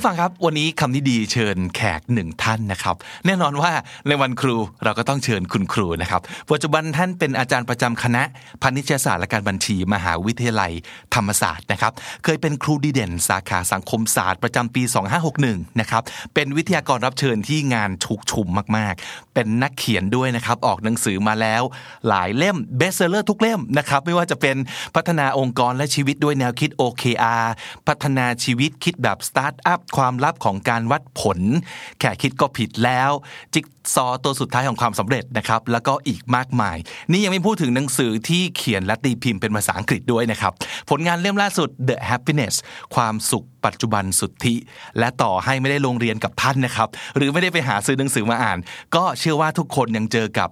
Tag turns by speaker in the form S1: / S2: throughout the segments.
S1: ผู้ฟังครับวันนี้คำนี้ดีเชิญแขกหนึ่งท่านนะครับ แน่นอนว่าในวันครูเราก็ต้องเชิญคุณครูนะครับปัจจุบันท่านเป็นอาจารย์ประจำคณะพาณิชยศาสตร์และการบัญชี มหาวิทยาลัยธรรมศาสตร์นะครับ เคยเป็นครูดีเด่น สาขาสังคมศาสตร์ประจำปี 2561 นะครับเป็นวิทยากรรับเชิญที่งานชุกชุมมากๆเป็นนักเขียนด้วยนะครับ ออกหนังสือมาแล้วหลายเล่ม Best Seller ทุกเล่มนะครับ ไม่ว่าจะเป็นพัฒนาองค์กรและชีวิตด้วยแนวคิด OKR พัฒนาชีวิตคิดแบบสตาร์ทอัพความลับของการวัดผล แค่คิดก็ผิดแล้วจิ๊กซอตัวสุดท้ายของความสำเร็จนะครับ แล้วก็อีกมากมาย นี่ยังไม่พูดถึงหนังสือที่เขียนและตีพิมพ์เป็นภาษาอังกฤษด้วยนะครับ ผลงานเล่มล่าสุด The Happiness ความสุขปัจจุบันสุทธิ และต่อให้ไม่ได้ลงเรียนกับท่านนะครับ หรือไม่ได้ไปหาซื้อหนังสือมาอ่าน ก็เชื่อว่าทุกคนยังเจอกับ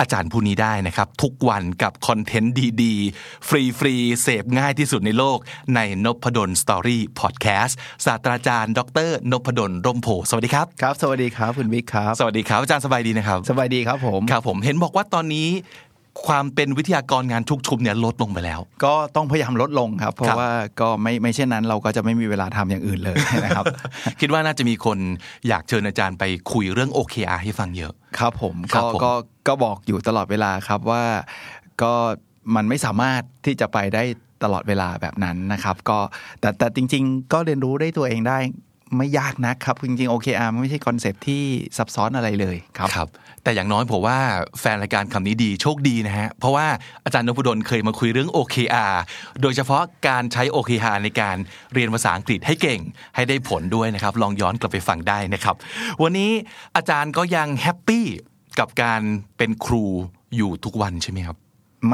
S1: อาจารย์ผู้นี้ได้นะครับ ทุกวันกับคอนเทนต์ดีๆ ฟรีๆเสพง่ายที่สุดในโลกในนพดลสตอรี่พอดแคสต์ศาสตราจารย์ ดรนพดลร่มโพสวัสดีครับ
S2: ครับ สวัสดีครับคุณวิกครับ
S1: สวัสดีครับอาจารย์สบายดีนะครับ
S2: สบายดีครับผม
S1: ครับผมเห็นบอกว่าตอนนี้ ความเป็นวิทยากรงานทุกชุมเนี่ยลดลงไปแล้ว
S2: ก็ต้องพยายามลดลงครับ เพ
S1: ครั
S2: ราะ
S1: บ
S2: ว่าก็ไม่ไม่เช่นนั้น เราก็จะไม่มีเวลาทำอย่างอื่นเลยนะครับ
S1: คิดว่าน่าจะมีคนอยากเชิญอาจารย์ไปคุยเรื่อง OKR ให้ฟังเยอะ
S2: ครับผม
S1: ครั
S2: ก็
S1: บผม
S2: ก็ก็บอกอยู่ตลอดเวลาครับว่าก็มันไม่สามารถที่จะไปได้ตลอดเวลาแบบนั้นนะครับ ก็แต่แต่จริง ๆ ก็เรียนรู้ได้ตัวเองได้ ไม่ยากนะครับ จริงๆ OKR มันไม่ใช่คอนเซปต์ที่ซับซ้อนอะไรเลยครับ
S1: ครับ แต่อย่างน้อยผมว่าแฟนรายการคำนี้ดีโชคดีนะฮะ เพราะว่าอาจารย์นพดลเคยมาคุยเรื่อง OKR โดยเฉพาะการใช้ OKR ในการเรียนภาษาอังกฤษให้เก่ง ให้ได้ผลด้วยนะครับ ลองย้อนกลับไปฟังได้นะครับ วันนี้อาจารย์ก็ยังแฮปปี้กับการเป็นครูอยู่ทุกวันใช่ไหมครับ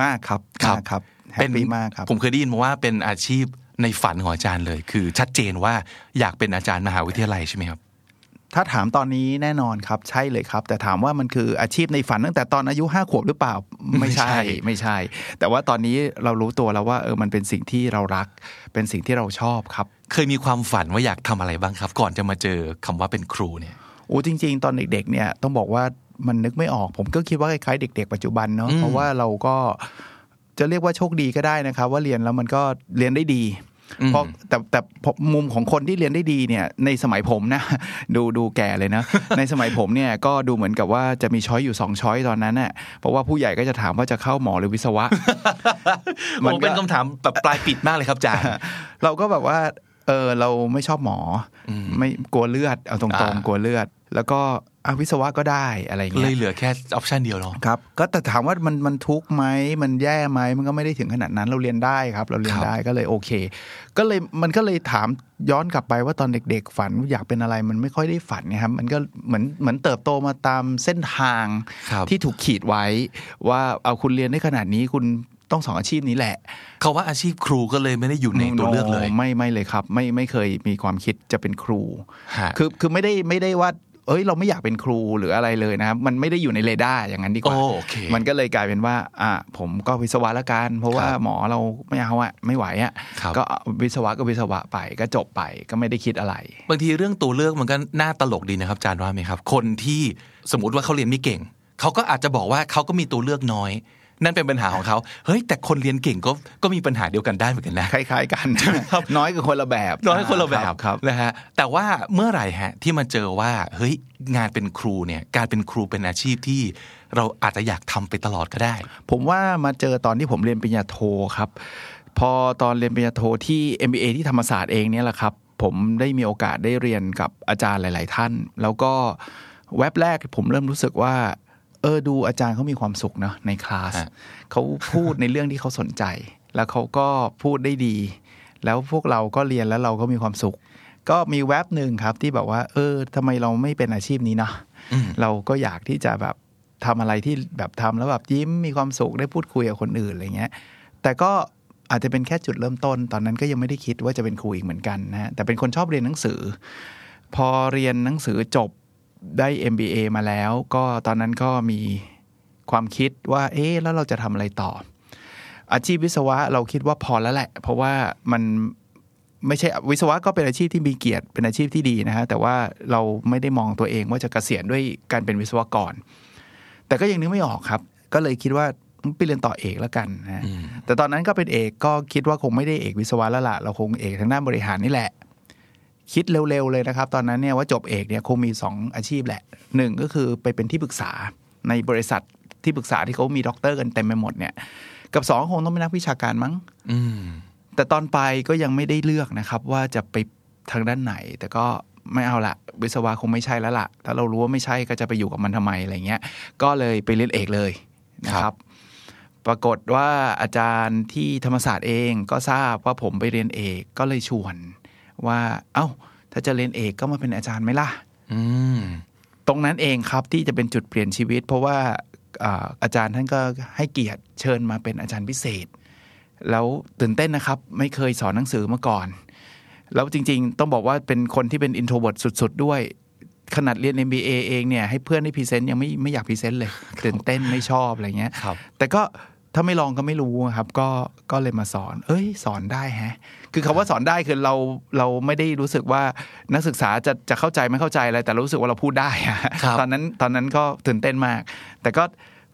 S2: มากครับ
S1: ครับ
S2: มากครับแฮ
S1: เป็
S2: ป
S1: น
S2: ปี้มากครับ
S1: ผมเคยได้ยินมาว่าเป็นอาชีพ ในฝันของอาจารย์เลย คือชัดเจนว่าอยากเป็นอาจารย์มหาวิทยาลัยใช่ไหมครับ
S2: ถ้าถามตอนนี้แน่นอนครับใช่เลยครับ แต่ถามว่ามันคืออาชีพในฝันตั้งแต่ตอนอายุห้าขวบหรือเปล่าไม่ใช่
S1: ไม่ใช่
S2: ไม่ใช่แต่ว่าตอนนี้เรารู้ตัวแล้วว่าเออมันเป็นสิ่งที่เรารัก เป็นสิ่งที่เราชอบครับ
S1: เคยมีความฝันว่าอยากทำอะไรบ้างครับ ก่อนจะมาเจอคำว่าเป็นครูเนี่ย
S2: โอ้จริง ๆ ตอนเด็ก ๆ เนี่ยต้องบอกว่ามันนึกไม่ออก ผมก็คิดว่าคล้ายๆเด็ก ๆ ปัจจุบันเนาะ
S1: อืม
S2: เพราะว่าเราก็จะเรียกว่าโชคดีก็ได้นะครับ ว่าเรียนแล้วมันก็เรียนได้ดี เพราะแต่แต่มุมของคนที่เรียนได้ดีเนี่ยในสมัยผมนะดูดูแก่เลยนะ ในสมัยผมเนี่ยก็ดูเหมือนกับว่าจะมีช้อยอยู่สองช้อยตอนนั้นน่ะเพราะว่าผู้ใหญ่ก็จะถามว่าจะเข้าหมอหรือวิศวะ
S1: มั
S2: มันนก็
S1: เป็นคำถามแบบปลายปิดมากเลยครับอาจารย์
S2: เราก็แบบว่าเออเราไม่ชอบหมออ
S1: ม
S2: ไม่กลัวเลือดเอาตรง
S1: อ่า
S2: ๆกลัวเลือด แล้วก็ อาวิศวะก็ได้อะไร
S1: เล
S2: เงี้
S1: ย
S2: ย
S1: เหลือแค่ออปชันเดียวเนาะ
S2: ครับ ก็แต่ถามว่ามันมันทุกข์ไหมมันแย่ไหมมันก็ไม่ได้ถึงขนาดนั้นเราเรียนได้ครับ เราเรียน
S1: ครับ
S2: ได้ก็เลยโอเค ก็เลยมันก็เลยถามย้อนกลับไปว่าตอนเด็ก ๆ ฝันอยากเป็นอะไรมันไม่ค่อยได้ฝันไงครับ มันก็เหมือนเหมือนเติบโตมาตามเส้นทาง
S1: ครับ
S2: ที่ถูกขีดไว้ ว่าเอาคุณเรียนได้ขนาดนี้คุณต้องสองอาชีพนี้แหละ
S1: เขาว่าอาชีพครูก็เลยไม่ได้อยู่ในตัวเลือกเลย
S2: โไม่ไม่เลยครับ ไม่ไม่เคยมีความคิดจะเป็นครู
S1: ฮะ
S2: คือคือไม่ได้ไม่ได้ว่า เอ้ยเราไม่อยากเป็นครูหรืออะไรเลยนะครับ มันไม่ได้อยู่ในเรดาร์อย่างนั้นดีกว่า
S1: โอเค
S2: มันก็เลยกลายเป็นว่า อะผมก็วิศวะละกัน เพราะว่า
S1: ครับ
S2: หมอเราไม่เอาอะไม่ไหวอะ
S1: ครับ
S2: ก็เอาวิศวะก็วิศวะไปก็จบไปก็ไม่ได้คิดอะไร
S1: บางทีเรื่องตัวเลือกมันก็น่าตลกดีนะครับอาจารย์ว่าไหมครับ คนที่สมมติว่าเขาเรียนไม่เก่ง เขาก็อาจจะบอกว่าเขาก็มีตัวเลือกน้อย นั่นเป็นปัญหาของเขาเฮ้ยแต่คนเรียนเก่งก็ก็มีปัญหาเดียวกันได้เหมือนกันนะ
S2: คล้ายๆกันน้อยกับคนละแบบ
S1: น้อยคนละแบบ
S2: ครับ
S1: นะฮะแต่ว่าเมื่อไหร่ฮะที่มาเจอว่าเฮ้ยงานเป็นครูเนี่ยการเป็นครูเป็นอาชีพที่เราอาจจะอยากทำไปตลอดก็ได้
S2: ผมว่ามาเจอตอนที่ผมเรียนปริญญาโทครับ พอตอนเรียนปริญญาโทที่ MBA ที่ธรรมศาสตร์เองเนี่ยแหละครับผมได้มีโอกาสได้เรียนกับอาจารย์หลาย ๆ ท่าน แล้วก็แว็บแรกผมเริ่มรู้สึกว่า เออดูอาจารย์เขามีความสุขเนาะในคลาส
S1: ฮะ
S2: เขาพูดในเรื่องที่เขาสนใจ แล้วเขาก็พูดได้ดี แล้วพวกเราก็เรียนแล้วเราก็มีความสุข ก็มีแว็บหนึ่งครับที่แบบว่า เออทำไมเราไม่เป็นอาชีพนี้เนาะ
S1: อืม
S2: เราก็อยากที่จะแบบทำอะไรที่แบบทำแล้วแบบยิ้มมีความสุขได้พูดคุยกับคนอื่นอะไรเงี้ย แต่ก็อาจจะเป็นแค่จุดเริ่มต้น ตอนนั้นก็ยังไม่ได้คิดว่าจะเป็นครูอีกเหมือนกันนะฮะแต่เป็นคนชอบเรียนหนังสือ พอเรียนหนังสือจบ ได้ MBA มาแล้ว ก็ตอนนั้นก็มีความคิดว่า เอ๊ะแล้วเราจะทำอะไรต่อ อาชีพวิศวะเราคิดว่าพอแล้วแหละ เพราะว่ามันไม่ใช่วิศวะก็เป็นอาชีพที่มีเกียรติเป็นอาชีพที่ดีนะฮะแต่ว่าเราไม่ได้มองตัวเองว่าจะเกษียณด้วยการเป็นวิศวกร แต่ก็ยังนึกไม่ออกครับ ก็เลยคิดว่าไปเรียนต่อเอกแล้วกันนะแต่ตอนนั้นก็เป็นเอกก็คิดว่าคงไม่ได้เอกวิศวะแล้วล่ะเราคงเอกทางด้านบริหารนี่แหละ คิดเร็วๆเลยนะครับ ตอนนั้นเนี่ยว่าจบเอกเนี่ยคงมีสองอาชีพแหละหนึ่งก็คือไปเป็นที่ปรึกษาในบริษัทที่ปรึกษาที่เขามีด็อกเตอร์กันเต็มไปหมดเนี่ย กับสองคงต้องเป็นนักวิชาการมั้ง
S1: อืม
S2: แต่ตอนไปก็ยังไม่ได้เลือกนะครับ ว่าจะไปทางด้านไหน แต่ก็ไม่เอาละวิศวะคงไม่ใช่แล้วละถ้าเรารู้ว่าไม่ใช่ก็จะไปอยู่กับมันทำไมอะไรเงี้ย ก็เลยไปเรียนเอกเลยนะค
S1: ครั
S2: รับ
S1: บ
S2: ปรากฏว่าอาจารย์ที่ธรรมศาสตร์เองก็ทราบว่าผมไปเรียนเอกก็เลยชวน ว่า เอ้า ถ้าจะเรียนเอกก็มาเป็นอาจารย์ไหมล่ะ
S1: อืม
S2: ตรงนั้นเองครับที่จะเป็นจุดเปลี่ยนชีวิต เพราะว่าอ่าอาจารย์ท่านก็ให้เกียรติเชิญมาเป็นอาจารย์พิเศษ แล้วตื่นเต้นนะครับ ไม่เคยสอนหนังสือมาก่อน แล้วจริง ๆ ต้องบอกว่าเป็นคนที่เป็น introvert สุด ๆ ด้วยขนาดเรียน MBA เองเนี่ยให้เพื่อนได้ present ยังไม่ไม่อยาก present เลยตื่นเต้นไม่ชอบอะไรเงี้ย
S1: ครับ
S2: แต่ก็ ถ้าไม่ลองก็ไม่รู้ครับ ก็ก็เลยมาสอน เอ้ย สอนได้แฮะ คือคำว่าสอนได้คือเราเราไม่ได้รู้สึกว่านักศึกษาจะจะเข้าใจไม่เข้าใจอะไรแต่รู้สึกว่าเราพูดได้อะ
S1: ครับ
S2: ตอนนั้นตอนนั้นก็ตื่นเต้นมาก แต่ก็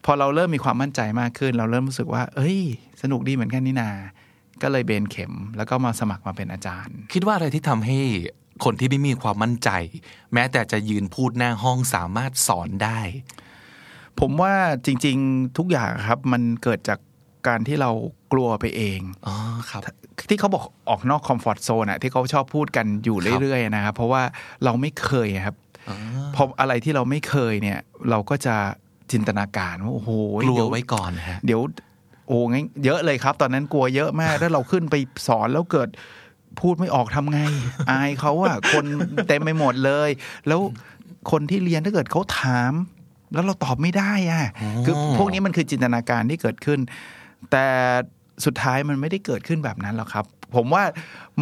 S2: พอเราเริ่มมีความมั่นใจมากขึ้น เราเริ่มรู้สึกว่า เอ้ย สนุกดีเหมือนกันนี่นา ก็เลยเบนเข็ม แล้วก็มาสมัครมาเป็นอาจารย์
S1: คิดว่าอะไรที่ทำให้คนที่ไม่มีความมั่นใจ แม้แต่จะยืนพูดหน้าห้องสามารถสอนได้
S2: ผมว่าจริง ๆทุกอย่างครับมันเกิดจากการที่เรากลัวไปเอง
S1: อ๋อครับ
S2: ที่เขาบอกออกนอกคอมฟอร์ทโซนอะที่เขาชอบพูดกันอยู่เรื่อยๆนะครับเพราะว่าเราไม่เคยครับพออะไรที่เราไม่เคยเนี่ย เราก็จะจินตนาการว่าโอ้โห
S1: กลัว
S2: เดี๋ย
S1: ไว้ก่อนนะฮะ
S2: เดี๋ยวโอ้งั้นเยอะเลยครับ ตอนนั้นกลัวเยอะมากถ้าเราขึ้นไปสอนแล้วเกิดพูดไม่ออกทำไง อายเขาอะคนเต็มไปหมดเลย แล้วคนที่เรียนถ้าเกิดเขาถาม แล้วเราตอบไม่ได้อะคือพวกนี้มันคือจินตนาการที่เกิดขึ้น แต่สุดท้ายมันไม่ได้เกิดขึ้นแบบนั้นหรอกครับ ผมว่า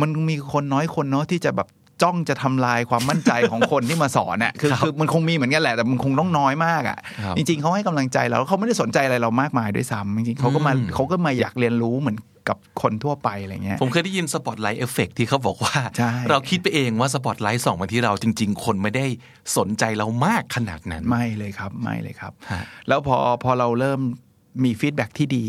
S2: มันมีคนน้อยคนเนาะที่จะแบบจ้องจะทำลายความมั่นใจของคนที่มาสอนน่ะคือคือมันคงมีเหมือนกันแหละแต่มันคงต้องน้อยมากอะ
S1: ครับ
S2: จริง ๆเขาให้กำลังใจเราเขาไม่ได้สนใจอะไรเรามากมายด้วยซ้ำจริงๆเขาก็มา
S1: อืม
S2: เขาก็มาอยากเรียนรู้เหมือน กับคนทั่วไปอะไรเงี้ย
S1: ผมเคยได้ยิน spotlight effect ที่เขาบอกว่า
S2: ใช่
S1: เราคิดไปเองว่าสปอตไลท์ส่องมาที่เราจริง ๆ คนไม่ได้สนใจเรามากขนาดนั้น
S2: ไม่เลยครับไม่เลยครับ
S1: ฮะ
S2: แล้วพอพอเราเริ่มมี feedback ที่ดี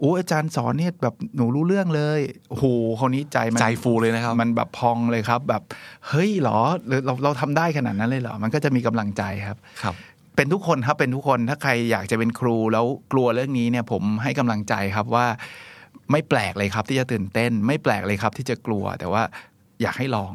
S2: โอ้อาจารย์สอนเนี่ยแบบหนูรู้เรื่องเลยโอ้โหคราวนี้ใจมัน
S1: ใจฟูเลยนะครับ
S2: มันแบบพองเลยครับ แบบเฮ้ยเหรอหรือเราเราทำได้ขนาดนั้นเลยเหรอ มันก็จะมีกำลังใจครับ
S1: ครับ
S2: เป็นทุกคนครับเป็นทุกคนถ้าใครอยากจะเป็นครูแล้วกลัวเรื่องนี้เนี่ยผมให้กำลังใจครับว่า ไม่แปลกเลยครับที่จะตื่นเต้น ไม่แปลกเลยครับที่จะกลัว แต่ว่าอยากให้ลอง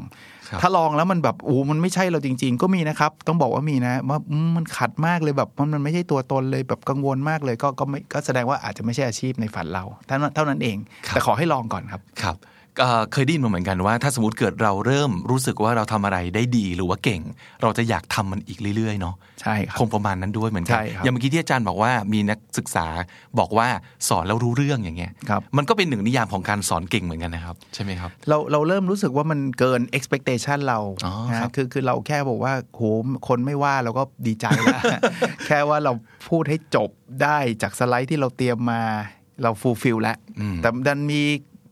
S1: ครับ
S2: ถ้าลองแล้วมันแบบโอ้มันไม่ใช่เราจริง ๆ ก็มีนะครับ ต้องบอกว่ามีนะว่าอืมมันขัดมากเลยแบบมันมันไม่ใช่ตัวตนเลยแบบกังวลมากเลยก็ก็ไม่ก็แสดงว่าอาจจะไม่ใช่อาชีพในฝันเราเท่านั้นเท่านั้นเอง
S1: ครับ
S2: แต่ขอให้ลองก่อนครับ
S1: ครับ เอ่อเคยได้ยินมาเหมือนกันว่า ถ้าสมมติเกิดเราเริ่มรู้สึกว่าเราทำอะไรได้ดีหรือว่าเก่ง เราจะอยากทำมันอีกเรื่อยๆเนาะ
S2: ใช่ครับ
S1: คงประมาณนั้นด้วยเหมือนกั
S2: ใช่ครับ
S1: อย่างเมื่อกี้ที่อาจารย์บอกว่ามีนักศึกษาบอกว่าสอนแล้วรู้เรื่องอย่างเงี้ย
S2: ครับ
S1: มันก็เป็นหนึ่งนิยามของการสอนเก่งเหมือนกันนะครับ ใช่ไหมครับ
S2: เราเราเริ่มรู้สึกว่ามันเกิน expectation เรา
S1: อ๋อ
S2: นะครับคือคือเราแค่บอกว่าโหคนไม่ว่าเราก็ดีใจแล้วแค่ว่าเราพูดให้จบได้จากสไลด์ที่เราเตรียมมาเรา fulfill แล้ว
S1: อืม
S2: แต่ดันมี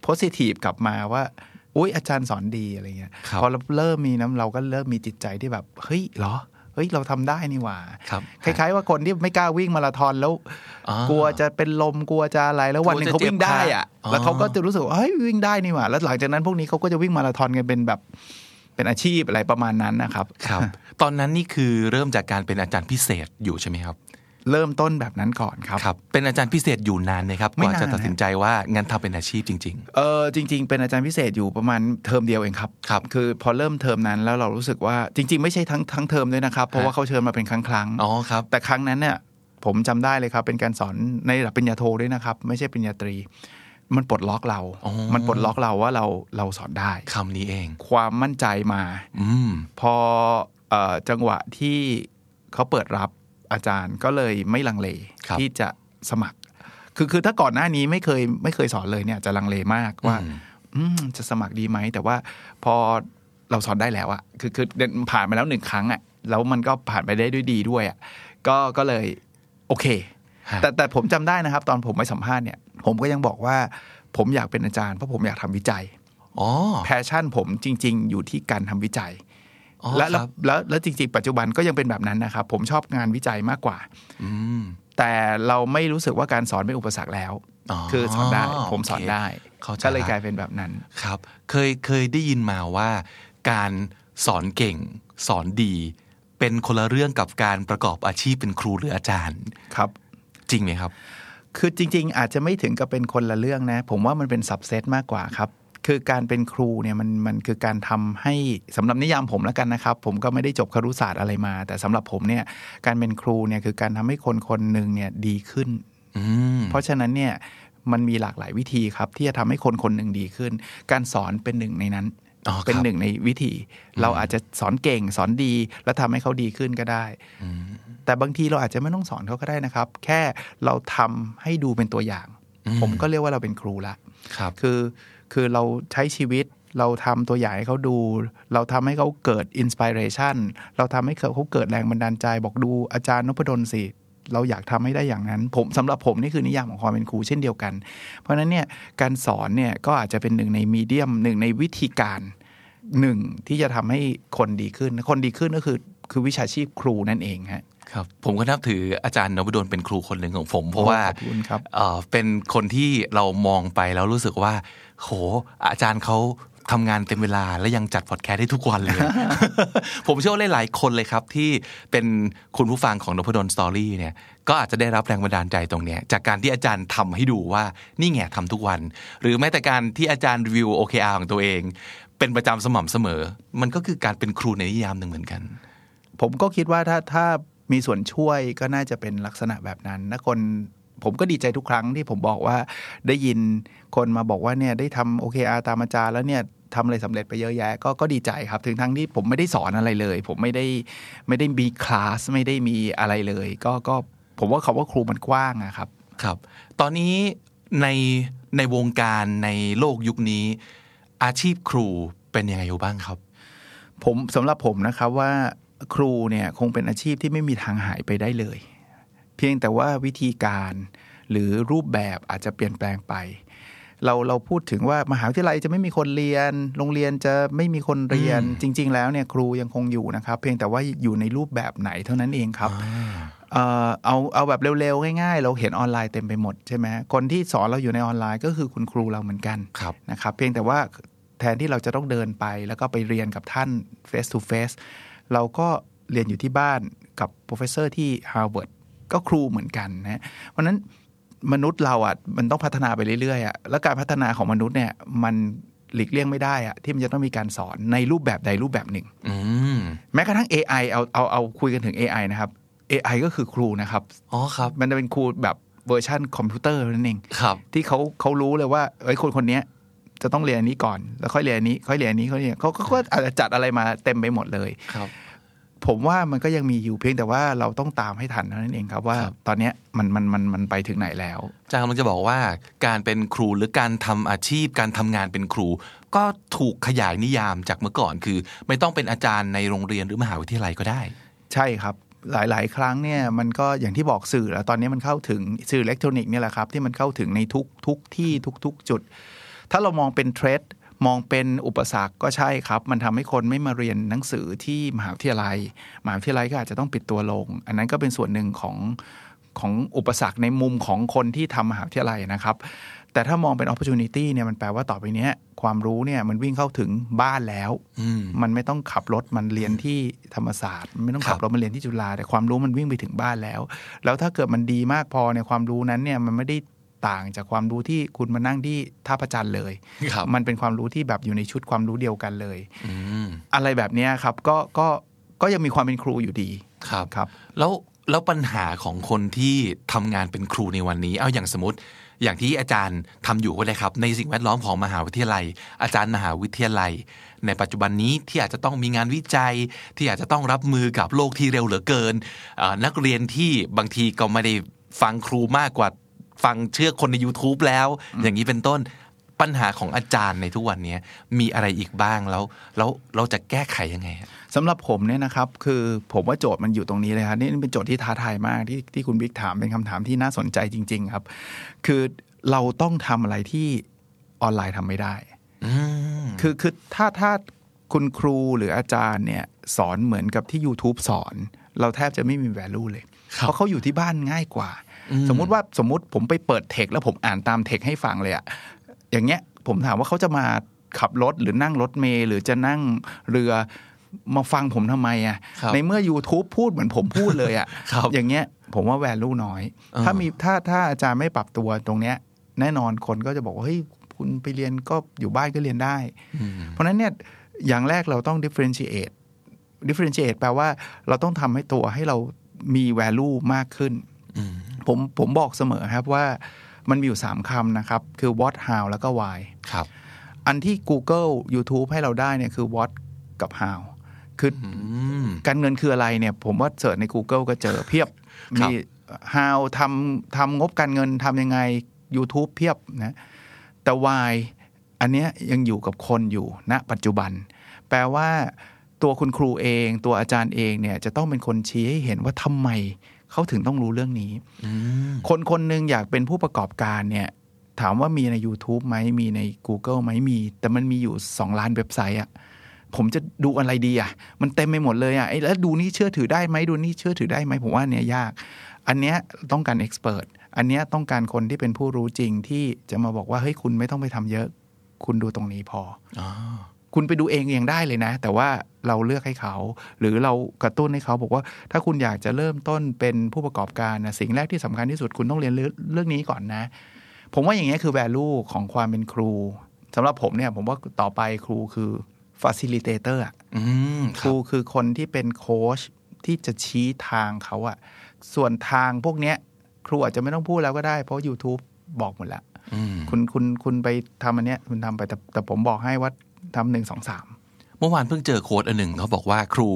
S2: positive กลับมาว่า อุ้ยอาจารย์สอนดีอะไรเงี้ย
S1: ครับ
S2: พอเราเริ่มมีน้ำเราก็เริ่มมีจิตใจที่แบบเฮ้ยเหรอเฮ้ยเราทำได้นี่หว่า
S1: ครับ
S2: คล้ายๆ ว่าคนที่ไม่กล้าวิ่งมาราธอนแล้ว
S1: อ่าก
S2: ลัวจะเป็นลมกลัวจะอะไรแล้ววันหนึ่งเขาวิ่งได้อะ
S1: กลัวจะเจ็บขา
S2: แล้วเขาก็จะรู้สึกว่าเฮ้ยวิ่งได้นี่หว่า แล้วหลังจากนั้นพวกนี้เขาก็จะวิ่งมาราธอนกันเป็นแบบเป็นอาชีพอะไรประมาณนั้นนะครับ
S1: ครับ ตอนนั้นนี่คือเริ่มจากการเป็นอาจารย์พิเศษอยู่ใช่ไหมครับ
S2: เริ่มต้นแบบนั้นก่อนครับ
S1: ครับ เป็นอาจารย์พิเศษอยู่นานไหมครับ
S2: ไม่
S1: กว่านา
S2: น
S1: จะตัดสินใจว่างั้นทำเป็นอาชีพจริง
S2: เออจริง ๆ เป็นอาจารย์พิเศษอยู่ประมาณเทอมเดียวเองครับ
S1: ครับ
S2: คือพอเริ่มเทอมนั้นแล้วเรารู้สึกว่าจริง ๆ ไม่ใช่ทั้งทั้งเทอมด้วยนะครับ เพราะว่าเขาเชิญมาเป็นครั้งครั้งๆ
S1: ๆอ๋อครับ
S2: แต่ครั้งนั้นเนี่ยผมจำได้เลยครับ เป็นการสอนในระดับปริญญาโทด้วยนะครับ ไม่ใช่ปริญญาตรี มันปลดล็อกเรา
S1: อ๋อ
S2: มันปลดล็อกเราว่าเราเราสอนได้
S1: คำนี้เอง
S2: ความมั่นใจมา
S1: อืม
S2: พอเออจังหวะที่เขาเปิดรับ อาจารย์ก็เลยไม่ลังเล
S1: ครับ
S2: ที่จะสมัคร คือคือถ้าก่อนหน้านี้ไม่เคยไม่เคยสอนเลยเนี่ยจะลังเลมากว่า
S1: อืม
S2: อืมจะสมัครดีไหม แต่ว่าพอเราสอนได้แล้วอะคือคือเดินผ่านมาแล้วหนึ่งครั้งอะแล้วมันก็ผ่านไปได้ด้วยดีด้วยอะก็ก็เลยโอเค
S1: ฮะ
S2: แต่แต่ผมจำได้นะครับ ตอนผมไปสัมภาษณ์เนี่ย ผมก็ยังบอกว่า ผมอยากเป็นอาจารย์เพราะผมอยากทำวิจัย
S1: อ๋อ
S2: แพชชั่นผมจริง ๆ อยู่ที่การทำวิจัย
S1: อ๋อ
S2: และ
S1: ค
S2: แล้ว
S1: รับ
S2: แล้วแล้วจริงๆปัจจุบันก็ยังเป็นแบบนั้นนะครับ ผมชอบงานวิจัยมากกว่า
S1: อืม
S2: แต่เราไม่รู้สึกว่าการสอนเป็นอุปสรรคแล้ว
S1: อ๋อ
S2: คือสอนได้ผมสอน
S1: โอเค
S2: ได้
S1: เข้าใจ
S2: ก็เลย
S1: ละ
S2: กลายเป็นแบบนั้น
S1: ครับ เคยเคยได้ยินมาว่า การสอนเก่ง สอนดี เป็นคนละเรื่องกับการประกอบอาชีพเป็นครูหรืออาจารย์
S2: ครับ
S1: จริงไหมครับ
S2: คือจริง ๆ อาจจะไม่ถึงกับเป็นคนละเรื่องนะ ผมว่ามันเป็นสับเซตมากกว่าครับ คือการเป็นครูเนี่ยมันมันคือการทำให้สำหรับนิยามผมแล้วกันนะครับ ผมก็ไม่ได้จบครุศาสตร์อะไรมา แต่สำหรับผมเนี่ยการเป็นครูเนี่ยคือการทำให้คนคนหนึ่งเนี่ยดีขึ้น
S1: อืม
S2: เพราะฉะนั้นเนี่ยมันมีหลากหลายวิธีครับ ที่จะทำให้คนคนหนึ่งดีขึ้น การสอนเป็นหนึ่งในนั้น
S1: อ๋อครับ
S2: เป็นหนึ่งในวิธี เราอาจจะสอนเก่งสอนดี แล้วทำให้เขาดีขึ้นก็ได้แต่บางทีเราอาจจะไม่ต้องสอนเขาก็ได้นะครับ แค่เราทำให้ดูเป็นตัวอย่าง ผมก็เรียกว่าเราเป็นครูละ
S1: ครับ
S2: คือ คือเราใช้ชีวิตเราทำตัวอย่างให้เขาดู เราทำให้เขาเกิด inspiration เราทำให้เขาเกิดแรงบันดาลใจ บอกดูอาจารย์นพดลสิ เราอยากทำให้ได้อย่างนั้น ผมสำหรับผมนี่คือนิยามของความเป็นครูเช่นเดียวกัน เพราะฉะนั้นเนี่ยการสอนเนี่ยก็อาจจะเป็นหนึ่งใน medium หนึ่งในวิธีการหนึ่งที่จะทำให้คนดีขึ้น คนดีขึ้นก็คือคือวิชาชีพครูนั่นเองฮะ
S1: ครับผมก็นับถืออาจารย์นพดลเป็นครูคนหนึ่งของผม เพราะว่า
S2: ขอบคุณครับ
S1: เอ่อเป็นคนที่เรามองไปแล้วรู้สึกว่า โห อาจารย์เขาทำงานเต็มเวลาและยังจัดพอดแคสต์ได้ทุกวันเลย ผมเชื่อว่าหลายๆคนเลยครับ ที่เป็นคุณผู้ฟังของนพดลสตอรี่เนี่ยก็อาจจะได้รับแรงบันดาลใจตรงเนี้ยจากการที่อาจารย์ทำให้ดูว่านี่ไงทำทุกวัน หรือแม้แต่การที่อาจารย์รีวิว OKR ของตัวเอง เป็นประจำสม่ำเสมอ มันก็คือการเป็นครูในนิยามหนึ่งเหมือนกัน
S2: ผมก็คิดว่าถ้าถ้ามีส่วนช่วยก็น่าจะเป็นลักษณะแบบนั้นนะคนผมก็ดีใจทุกครั้งที่ผมบอกว่าได้ยิน คนมาบอกว่าเนี่ยได้ทำโอเคอาตามอาจารย์แล้วเนี่ยทำอะไรสำเร็จไปเยอะแยะก็ก็ดีใจครับถึงทั้งที่ผมไม่ได้สอนอะไรเลย ผมไม่ได้ไม่ได้มีคลาสไม่ได้มีอะไรเลย ก็ก็ผมว่าเขาว่าครูมันกว้างอะครับ
S1: ครับ ตอนนี้ในในวงการในโลกยุคนี้ อาชีพครูเป็นยังไงอยู่บ้างครับ
S2: ผมสำหรับผมนะครับว่าครูเนี่ยคงเป็นอาชีพที่ไม่มีทางหายไปได้เลย เพียงแต่ว่าวิธีการหรือรูปแบบอาจจะเปลี่ยนแปลงไป เราเราพูดถึงว่ามหาวิทยาลัยจะไม่มีคนเรียน โรงเรียนจะไม่มีคนเรียนจริง ๆ แล้วเนี่ยครูยังคงอยู่นะครับ เพียงแต่ว่าอยู่ในรูปแบบไหนเท่านั้นเองครับเอ่อเอาเอาแบบเร็วๆ ง่ายๆ เราเห็นออนไลน์เต็มไปหมดใช่ไหมคนที่สอนเราอยู่ในออนไลน์ก็คือคุณครูเราเหมือนกัน
S1: ครับ
S2: นะครับ เพียงแต่ว่าแทนที่เราจะต้องเดินไป แล้วก็ไปเรียนกับท่าน face to face เราก็เรียนอยู่ที่บ้านกับ professor ที่ Harvard ก็ครูเหมือนกันนะ เพราะฉะนั้น มนุษย์เราอะมันต้องพัฒนาไปเรื่อยๆอะแล้วการพัฒนาของมนุษย์เนี่ยมันหลีกเลี่ยงไม่ได้อะที่มันจะต้องมีการสอนในรูปแบบใดรูปแบบหนึ่ง
S1: อืม
S2: แม้กระทั่ง AI เอาเอาเอาคุยกันถึง AI นะครับ AI ก็คือครูนะครับ
S1: อ๋อครับ
S2: มันจะเป็นครูแบบเวอร์ชันคอมพิวเตอร์นั่นเอง
S1: ครับ
S2: ที่เขาเขารู้เลยว่าเอ้ยคนคนเนี้ยจะต้องเรียนอันนี้ก่อน แล้วค่อยเรียนอันนี้ ค่อยเรียนอันนี้ค่อยเรียนเขาเขาก็อาจจะจัดอะไรมาเต็มไปหมดเลย
S1: ครับ
S2: ผมว่ามันก็ยังมีอยู่เพียงแต่ว่าเราต้องตามให้ทันเท่านั้นเองครับว่า
S1: ครับ
S2: ตอนเนี้ยมันมันมันมันไปถึงไหนแล้ว
S1: อาจารย์กำลังจะบอกว่าการเป็นครูหรือการทำอาชีพ การทำงานเป็นครู ก็ถูกขยายนิยามจากเมื่อก่อน คือ ไม่ต้องเป็นอาจารย์ในโรงเรียนหรือมหาวิทยาลัยก็ได้
S2: ใช่ครับหลาย ๆ ครั้งเนี่ยมันก็อย่างที่บอกสื่อแล้วตอนนี้มันเข้าถึงสื่ออิเล็กทรอนิกส์เนี่ยแหละครับที่มันเข้าถึงในทุกทุกที่ทุกทุกจุด ถ้าเรามองเป็นเทรด มองเป็นอุปสรรคก็ใช่ครับ มันทำให้คนไม่มาเรียนหนังสือที่มหาวิทยาลัย มหาวิทยาลัยก็อาจจะต้องปิดตัวลง อันนั้นก็เป็นส่วนหนึ่งของของอุปสรรคในมุมของคนที่ทำมหาวิทยาลัยนะครับ แต่ถ้ามองเป็น opportunity เนี่ยมันแปลว่าต่อไปเนี้ยความรู้เนี่ยมันวิ่งเข้าถึงบ้านแล้ว
S1: อืม
S2: มันไม่ต้องขับรถมันเรียนที่ธรรมศาสตร์มันไม่ต้องขับ
S1: ครับ
S2: รถมาเรียนที่จุฬาแต่ความรู้มันวิ่งไปถึงบ้านแล้ว แล้วถ้าเกิดมันดีมากพอในยความรู้นั้นเนี่ยมันไม่ได้ ต่างจากความรู้ที่คุณมานั่งที่ท่าพระจันทร์เลย
S1: ครับ
S2: มันเป็นความรู้ที่แบบอยู่ในชุดความรู้เดียวกันเลย
S1: อืม
S2: อะไรแบบเนี้ยครับก็ก็ก็ยังมีความเป็นครูอยู่ดี
S1: ครับ
S2: ครับ
S1: แล้วแล้วปัญหาของคนที่ทำงานเป็นครูในวันนี้ เอาอย่างสมมติอย่างที่อาจารย์ทำอยู่ก็เลยครับ ในสิ่งแวดล้อมของมหาวิทยาลัย อาจารย์มหาวิทยาลัย ในปัจจุบันนี้ที่อาจจะต้องมีงานวิจัย ที่อาจจะต้องรับมือกับโลกที่เร็วเหลือเกินเอ่อนักเรียนที่บางทีก็ไม่ได้ฟังครูมากกว่า ฟังเชื่อคนใน YouTube แล้ว อย่างนี้เป็นต้นปัญหาของอาจารย์ในทุกวันนี้มีอะไรอีกบ้างแล้วแล้วเราจะแก้ไขยังไงฮะ
S2: สำหรับผมเนี่ยนะครับ คือผมว่าโจทย์มันอยู่ตรงนี้เลยครับนี่เป็นโจทย์ที่ท้าทายมากที่ที่คุณบิ๊กถามเป็นคำถามที่น่าสนใจจริง ๆ ครับ คือเราต้องทำอะไรที่ออนไลน์ทำไม่ได้
S1: อืม
S2: คือคือถ้าถ้าคุณครูหรืออาจารย์เนี่ยสอนเหมือนกับที่ YouTube สอน เราแทบจะไม่มี value เลย
S1: ครับ
S2: เพราะเขาอยู่ที่บ้านง่ายกว่า
S1: อืม
S2: สมมุติว่าสมมุติผมไปเปิดเทคแล้วผมอ่านตามเทคให้ฟังเลยอะอย่างเงี้ยผมถามว่าเขาจะมาขับรถหรือนั่งรถเมล์หรือจะนั่งเรือมาฟังผมทำไมอะ
S1: ครับ
S2: ในเมื่อ YouTube พูดเหมือนผมพูดเลยอะ
S1: ครับ
S2: อย่างเงี้ยผมว่า value น้อย
S1: เออ
S2: ถ้ามีถ้าถ้าอาจารย์ไม่ปรับตัวตรงเนี้ย แน่นอนคนก็จะบอกว่าเฮ้ยคุณไปเรียนก็อยู่บ้านก็เรียนได้
S1: อืม
S2: เพราะฉะนั้นเนี่ยอย่างแรกเราต้อง differentiate differentiate แปลว่าเราต้องทำให้ตัวให้เรามี value มากขึ้น
S1: อืม
S2: ผมผมบอกเสมอครับว่ามันมีอยู่สามคำนะครับ คือ what how แล้วก็ why
S1: ครับ
S2: อันที่ Google YouTube ให้เราได้เนี่ยคือ what กับ how คือ
S1: อืม
S2: การเงินคืออะไรเนี่ย ผมว่าเสิร์ชใน Google ก็เจอเพียบ
S1: ครับ
S2: มี how ทำทำงบการเงินทำยังไง YouTube เพียบนะแต่ why อันเนี้ยยังอยู่กับคนอยู่ณปัจจุบัน แปลว่าตัวคุณครูเอง ตัวอาจารย์เองเนี่ยจะต้องเป็นคนชี้ให้เห็นว่าทำไม เขาถึงต้องรู้เรื่องนี้
S1: อืม
S2: คนคนหนึ่งอยากเป็นผู้ประกอบการเนี่ยถามว่ามีใน YouTube ไหมมีใน Google ไหมมี แต่มันมีอยู่ 2 ล้านเว็บไซต์อะผมจะดูอะไรดีอะมันเต็มไปหมดเลยอะไอ้แล้วดูนี่เชื่อถือได้ไหมดูนี่เชื่อถือได้ไหมผมว่าอันเนี้ยยาก อันเนี้ยต้องการเอ็กซ์เพรสอันเนี้ยต้องการคนที่เป็นผู้รู้จริงที่จะมาบอกว่าเฮ้ยคุณไม่ต้องไปทำเยอะ คุณดูตรงนี้พอ
S1: อ๋อ
S2: คุณไปดูเองยังได้เลยนะ แต่ว่าเราเลือกให้เขา หรือเรากระตุ้นให้เขาบอกว่า ถ้าคุณอยากจะเริ่มต้นเป็นผู้ประกอบการนะสิ่งแรกที่สำคัญที่สุดคุณต้องเรียนเรื่องเรื่องนี้ก่อนนะ ผมว่าอย่างเงี้ยคือ value ของความเป็นครูสำหรับผมเนี่ยผมว่าต่อไปครูคือ facilitator อะ
S1: อืม
S2: ครูคือคนที่เป็นโค้ชที่จะชี้ทางเขาอะส่วนทางพวกเนี้ย ครูอาจจะไม่ต้องพูดแล้วก็ได้ เพราะ YouTube บอกหมดแล้ว
S1: อืม
S2: คุณคุณคุณไปทำอันเนี้ยคุณทำไปแต่แต่ผมบอกให้ว่า ทำหนึ่งสองสาม
S1: เมื่อวานเพิ่งเจอโค้ดอันหนึ่งเขาบอกว่าครู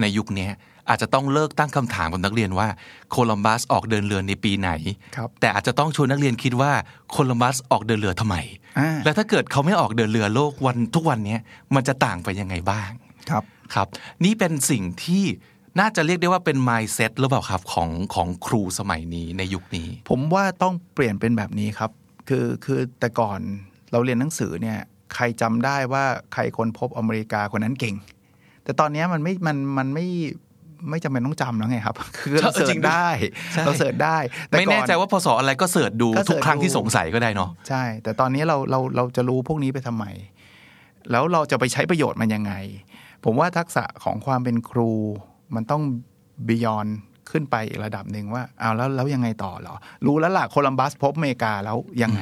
S1: ในยุคเนี้ยอาจจะต้องเลิกตั้งคำถามกับนักเรียนว่าโคลัมบัสออกเดินเรือในปีไหน
S2: ครับ
S1: แต่อาจจะต้องชวนนักเรียนคิดว่าโคลัมบัสออกเดินเรือทำไม
S2: อ่า
S1: แล้วถ้าเกิดเขาไม่ออกเดินเรือโลกวันทุกวันเนี้ยมันจะต่างไปยังไงบ้าง
S2: ครับ
S1: ครับ นี่เป็นสิ่งที่น่าจะเรียกได้ว่าเป็น mindset หรือเปล่าครับของของครูสมัยนี้ในยุคนี้
S2: ผมว่าต้องเปลี่ยนเป็นแบบนี้ครับ คือคือแต่ก่อนเราเรียนหนังสือเนี่ย ใครจำได้ว่าใครคนพบอเมริกาคนนั้นเก่ง แต่ตอนเนี้ยมันไม่มันมันไม่ไม่จำเป็นต้องจำแล้วไงครับ คือเรา
S1: ใช่
S2: เสิร์
S1: จริ
S2: ช
S1: งด้วย
S2: ได้
S1: ใช่
S2: เราเสิร์ชได้ต่
S1: ไม่แน่
S2: ก่อ
S1: ใจว่าพศอะไรก็เสิร์ชดู
S2: ก็เสิ
S1: ทุ
S2: ร์
S1: ก
S2: ช
S1: ครั้ง
S2: ดู
S1: ที่สงสัยก็ได้เนาะ
S2: ใช่ แต่ตอนนี้เราเราเราจะรู้พวกนี้ไปทำไม แล้วเราจะไปใช้ประโยชน์มันยังไง ผมว่าทักษะของความเป็นครู มันต้องบียอนขึ้นไปอีกระดับหนึ่งว่าเอาแล้วแล้วยังไงต่อเหรอ รู้แล้วล่ะโคลัมบัสพบอเมริกาแล้วยังไง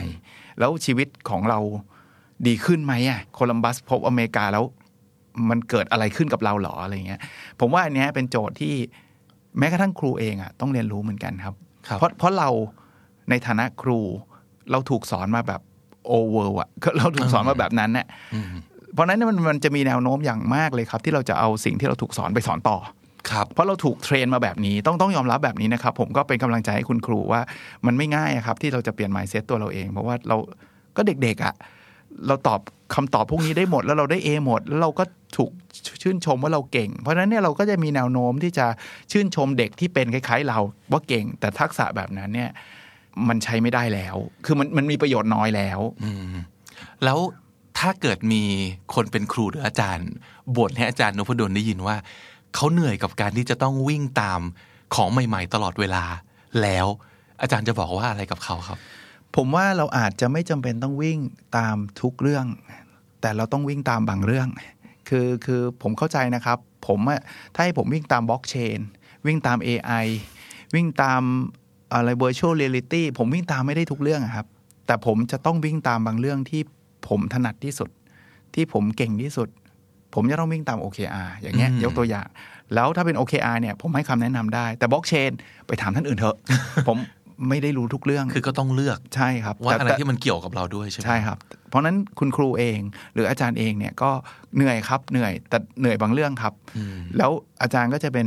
S2: แล้วชีวิตของเรา ดีขึ้นไหมอะโคลัมบัสพบอเมริกาแล้ว มันเกิดอะไรขึ้นกับเราเหรออะไรเงี้ย ผมว่าอันเนี้ยเป็นโจทย์ที่แม้กระทั่งครูเองอะต้องเรียนรู้เหมือนกันครับ
S1: ครับ
S2: เพราะเพราะเราในฐานะครูเราถูกสอนมาแบบโอเวอร์อะเราถูกสอนมาแบบนั้นเนี่ย
S1: อืม
S2: เพราะฉะนั้นเนี่ยมันมันจะมีแนวโน้มอย่างมากเลยครับ ที่เราจะเอาสิ่งที่เราถูกสอนไปสอนต่อ
S1: ครับ
S2: เพราะเราถูกเทรนมาแบบนี้ต้องต้องยอมรับแบบนี้นะครับ ผมก็เป็นกำลังใจให้คุณครูว่ามันไม่ง่ายอะครับ ที่เราจะเปลี่ยน mindset ตัวเราเอง เพราะว่าเราก็เด็กๆอะ่ะ เราตอบคำตอบพวกนี้ได้หมดแล้วเราได้ A หมด แล้วเราก็ถูกชื่นชมว่าเราเก่ง เพราะฉะนั้นเนี่ยเราก็จะมีแนวโน้มที่จะชื่นชมเด็กที่เป็นคล้ายๆ เราว่าเก่ง แต่ทักษะแบบนั้นเนี่ยมันใช้ไม่ได้แล้ว คือมันมันมีประโยชน์น้อยแล้ว
S1: แล้วถ้าเกิดมีคนเป็นครูหรืออาจารย์บ่นให้อาจารย์นพดลได้ยินว่า เขาเหนื่อยกับการที่จะต้องวิ่งตามของใหม่ ๆ ตลอดเวลาแล้ว อาจารย์จะบอกว่าอะไรกับเขาครับ
S2: ผมว่าเราอาจจะไม่จำเป็นต้องวิ่งตามทุกเรื่อง แต่เราต้องวิ่งตามบางเรื่อง คือคือผมเข้าใจนะครับ ผมอะถ้าให้ผมวิ่งตามบล็อกเชนวิ่งตาม AI วิ่งตามอะไร virtual reality ผมวิ่งตามไม่ได้ทุกเรื่องอะครับ แต่ผมจะต้องวิ่งตามบางเรื่องที่ผมถนัดที่สุด ที่ผมเก่งที่สุด ผมจะต้องวิ่งตาม OKR อย่างเงี้ย
S1: อืม
S2: ยกตัวอย่าง แล้วถ้าเป็น OKR เนี่ยผมให้คำแนะนำได้ แต่บล็อกเชนไปถามท่านอื่นเถอะ ผม ไม่ได้รู้ทุกเรื่อง
S1: คือก็ต้องเลือก
S2: ใช่ครับ
S1: ว่า
S2: แต่
S1: อะไร
S2: แต่
S1: ที่มันเกี่ยวกับเราด้วยใช่ไหม
S2: ใช่ครับ เพราะฉะนั้นคุณครูเอง หรืออาจารย์เองเนี่ยก็เหนื่อยครับเหนื่อยแต่เหนื่อยบางเรื่องครับ
S1: อืม
S2: แล้วอาจารย์ก็จะเป็น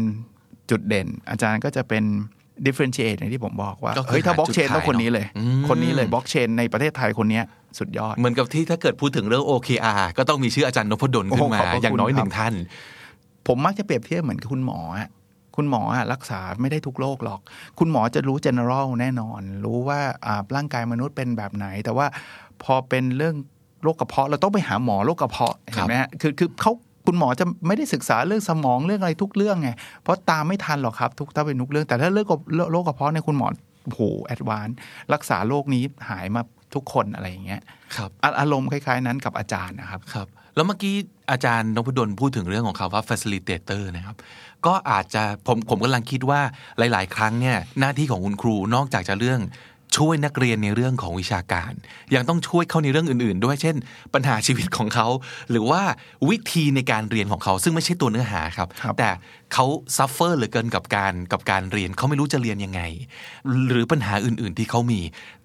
S2: จุดเด่น อาจารย์ก็จะเป็น differentiate อย่างที่ผมบอกว่า
S1: ก็คือ
S2: เฮ้ยถ้า
S1: หา
S2: บล็อกเชน
S1: จุดขาย
S2: ต้องคนนี้เลย
S1: อืม
S2: คนนี้เลยบล็อกเชนในประเทศไทยคนเนี้ยสุดยอด
S1: เหมือนกับที่ถ้าเกิดพูดถึงเรื่อง OKR ก็ต้องมีชื่ออาจารย์นพดลขึ้นมา
S2: โอ้ขอบพระคุณ
S1: อย่างน้อยหนึ่ง
S2: ครับ
S1: ท่าน
S2: ผมมักจะเปรียบเทียบเหมือนกับคุณหมออะ คุณหมออะรักษาไม่ได้ทุกโรคหรอก คุณหมอจะรู้ general แน่นอน รู้ว่าอ่าร่างกายมนุษย์เป็นแบบไหน แต่ว่าพอเป็นเรื่องโรคกระเพาะเราต้องไปหาหมอโรคกระเพาะ
S1: ครั
S2: เห็
S1: บ
S2: นไหมฮะคือคือเขาคุณหมอจะไม่ได้ศึกษาเรื่องสมองเรื่องอะไรทุกเรื่องไงเพราะตามไม่ทันหรอกครับทุกถ้าเป็นทุกเรื่อง แต่ถ้าเรื่องโรคกระเพาะเนี่ยคุณหมอโอ้โหแอดวานรักษาโรคนี้หายมาทุกคนอะไรอย่างเงี้ย
S1: ครับ
S2: อะอารมณ์คล้าย ๆ นั้นกับอาจารย์นะครับ
S1: ครับ แล้วเมื่อกี้อาจารย์นพดลพูดถึงเรื่องของคำว่า facilitator นะครับ ก็อาจจะผมผมกำลังคิดว่าหลาย ๆ ครั้งเนี่ยหน้าที่ของคุณครูนอกจากจะเรื่องช่วยนักเรียนในเรื่องของวิชาการ ยังต้องช่วยเขาในเรื่องอื่น ๆ ด้วยเช่น ปัญหาชีวิตของเขา หรือว่าวิธีในการเรียนของเขา ซึ่งไม่ใช่ตัวเนื้อหาครับ
S2: ครับ
S1: แต่เขาซัฟเฟอร์เหลือเกินกับการกับการเรียนเขาไม่รู้จะเรียนยังไง หรือปัญหาอื่น ๆ ที่เขามี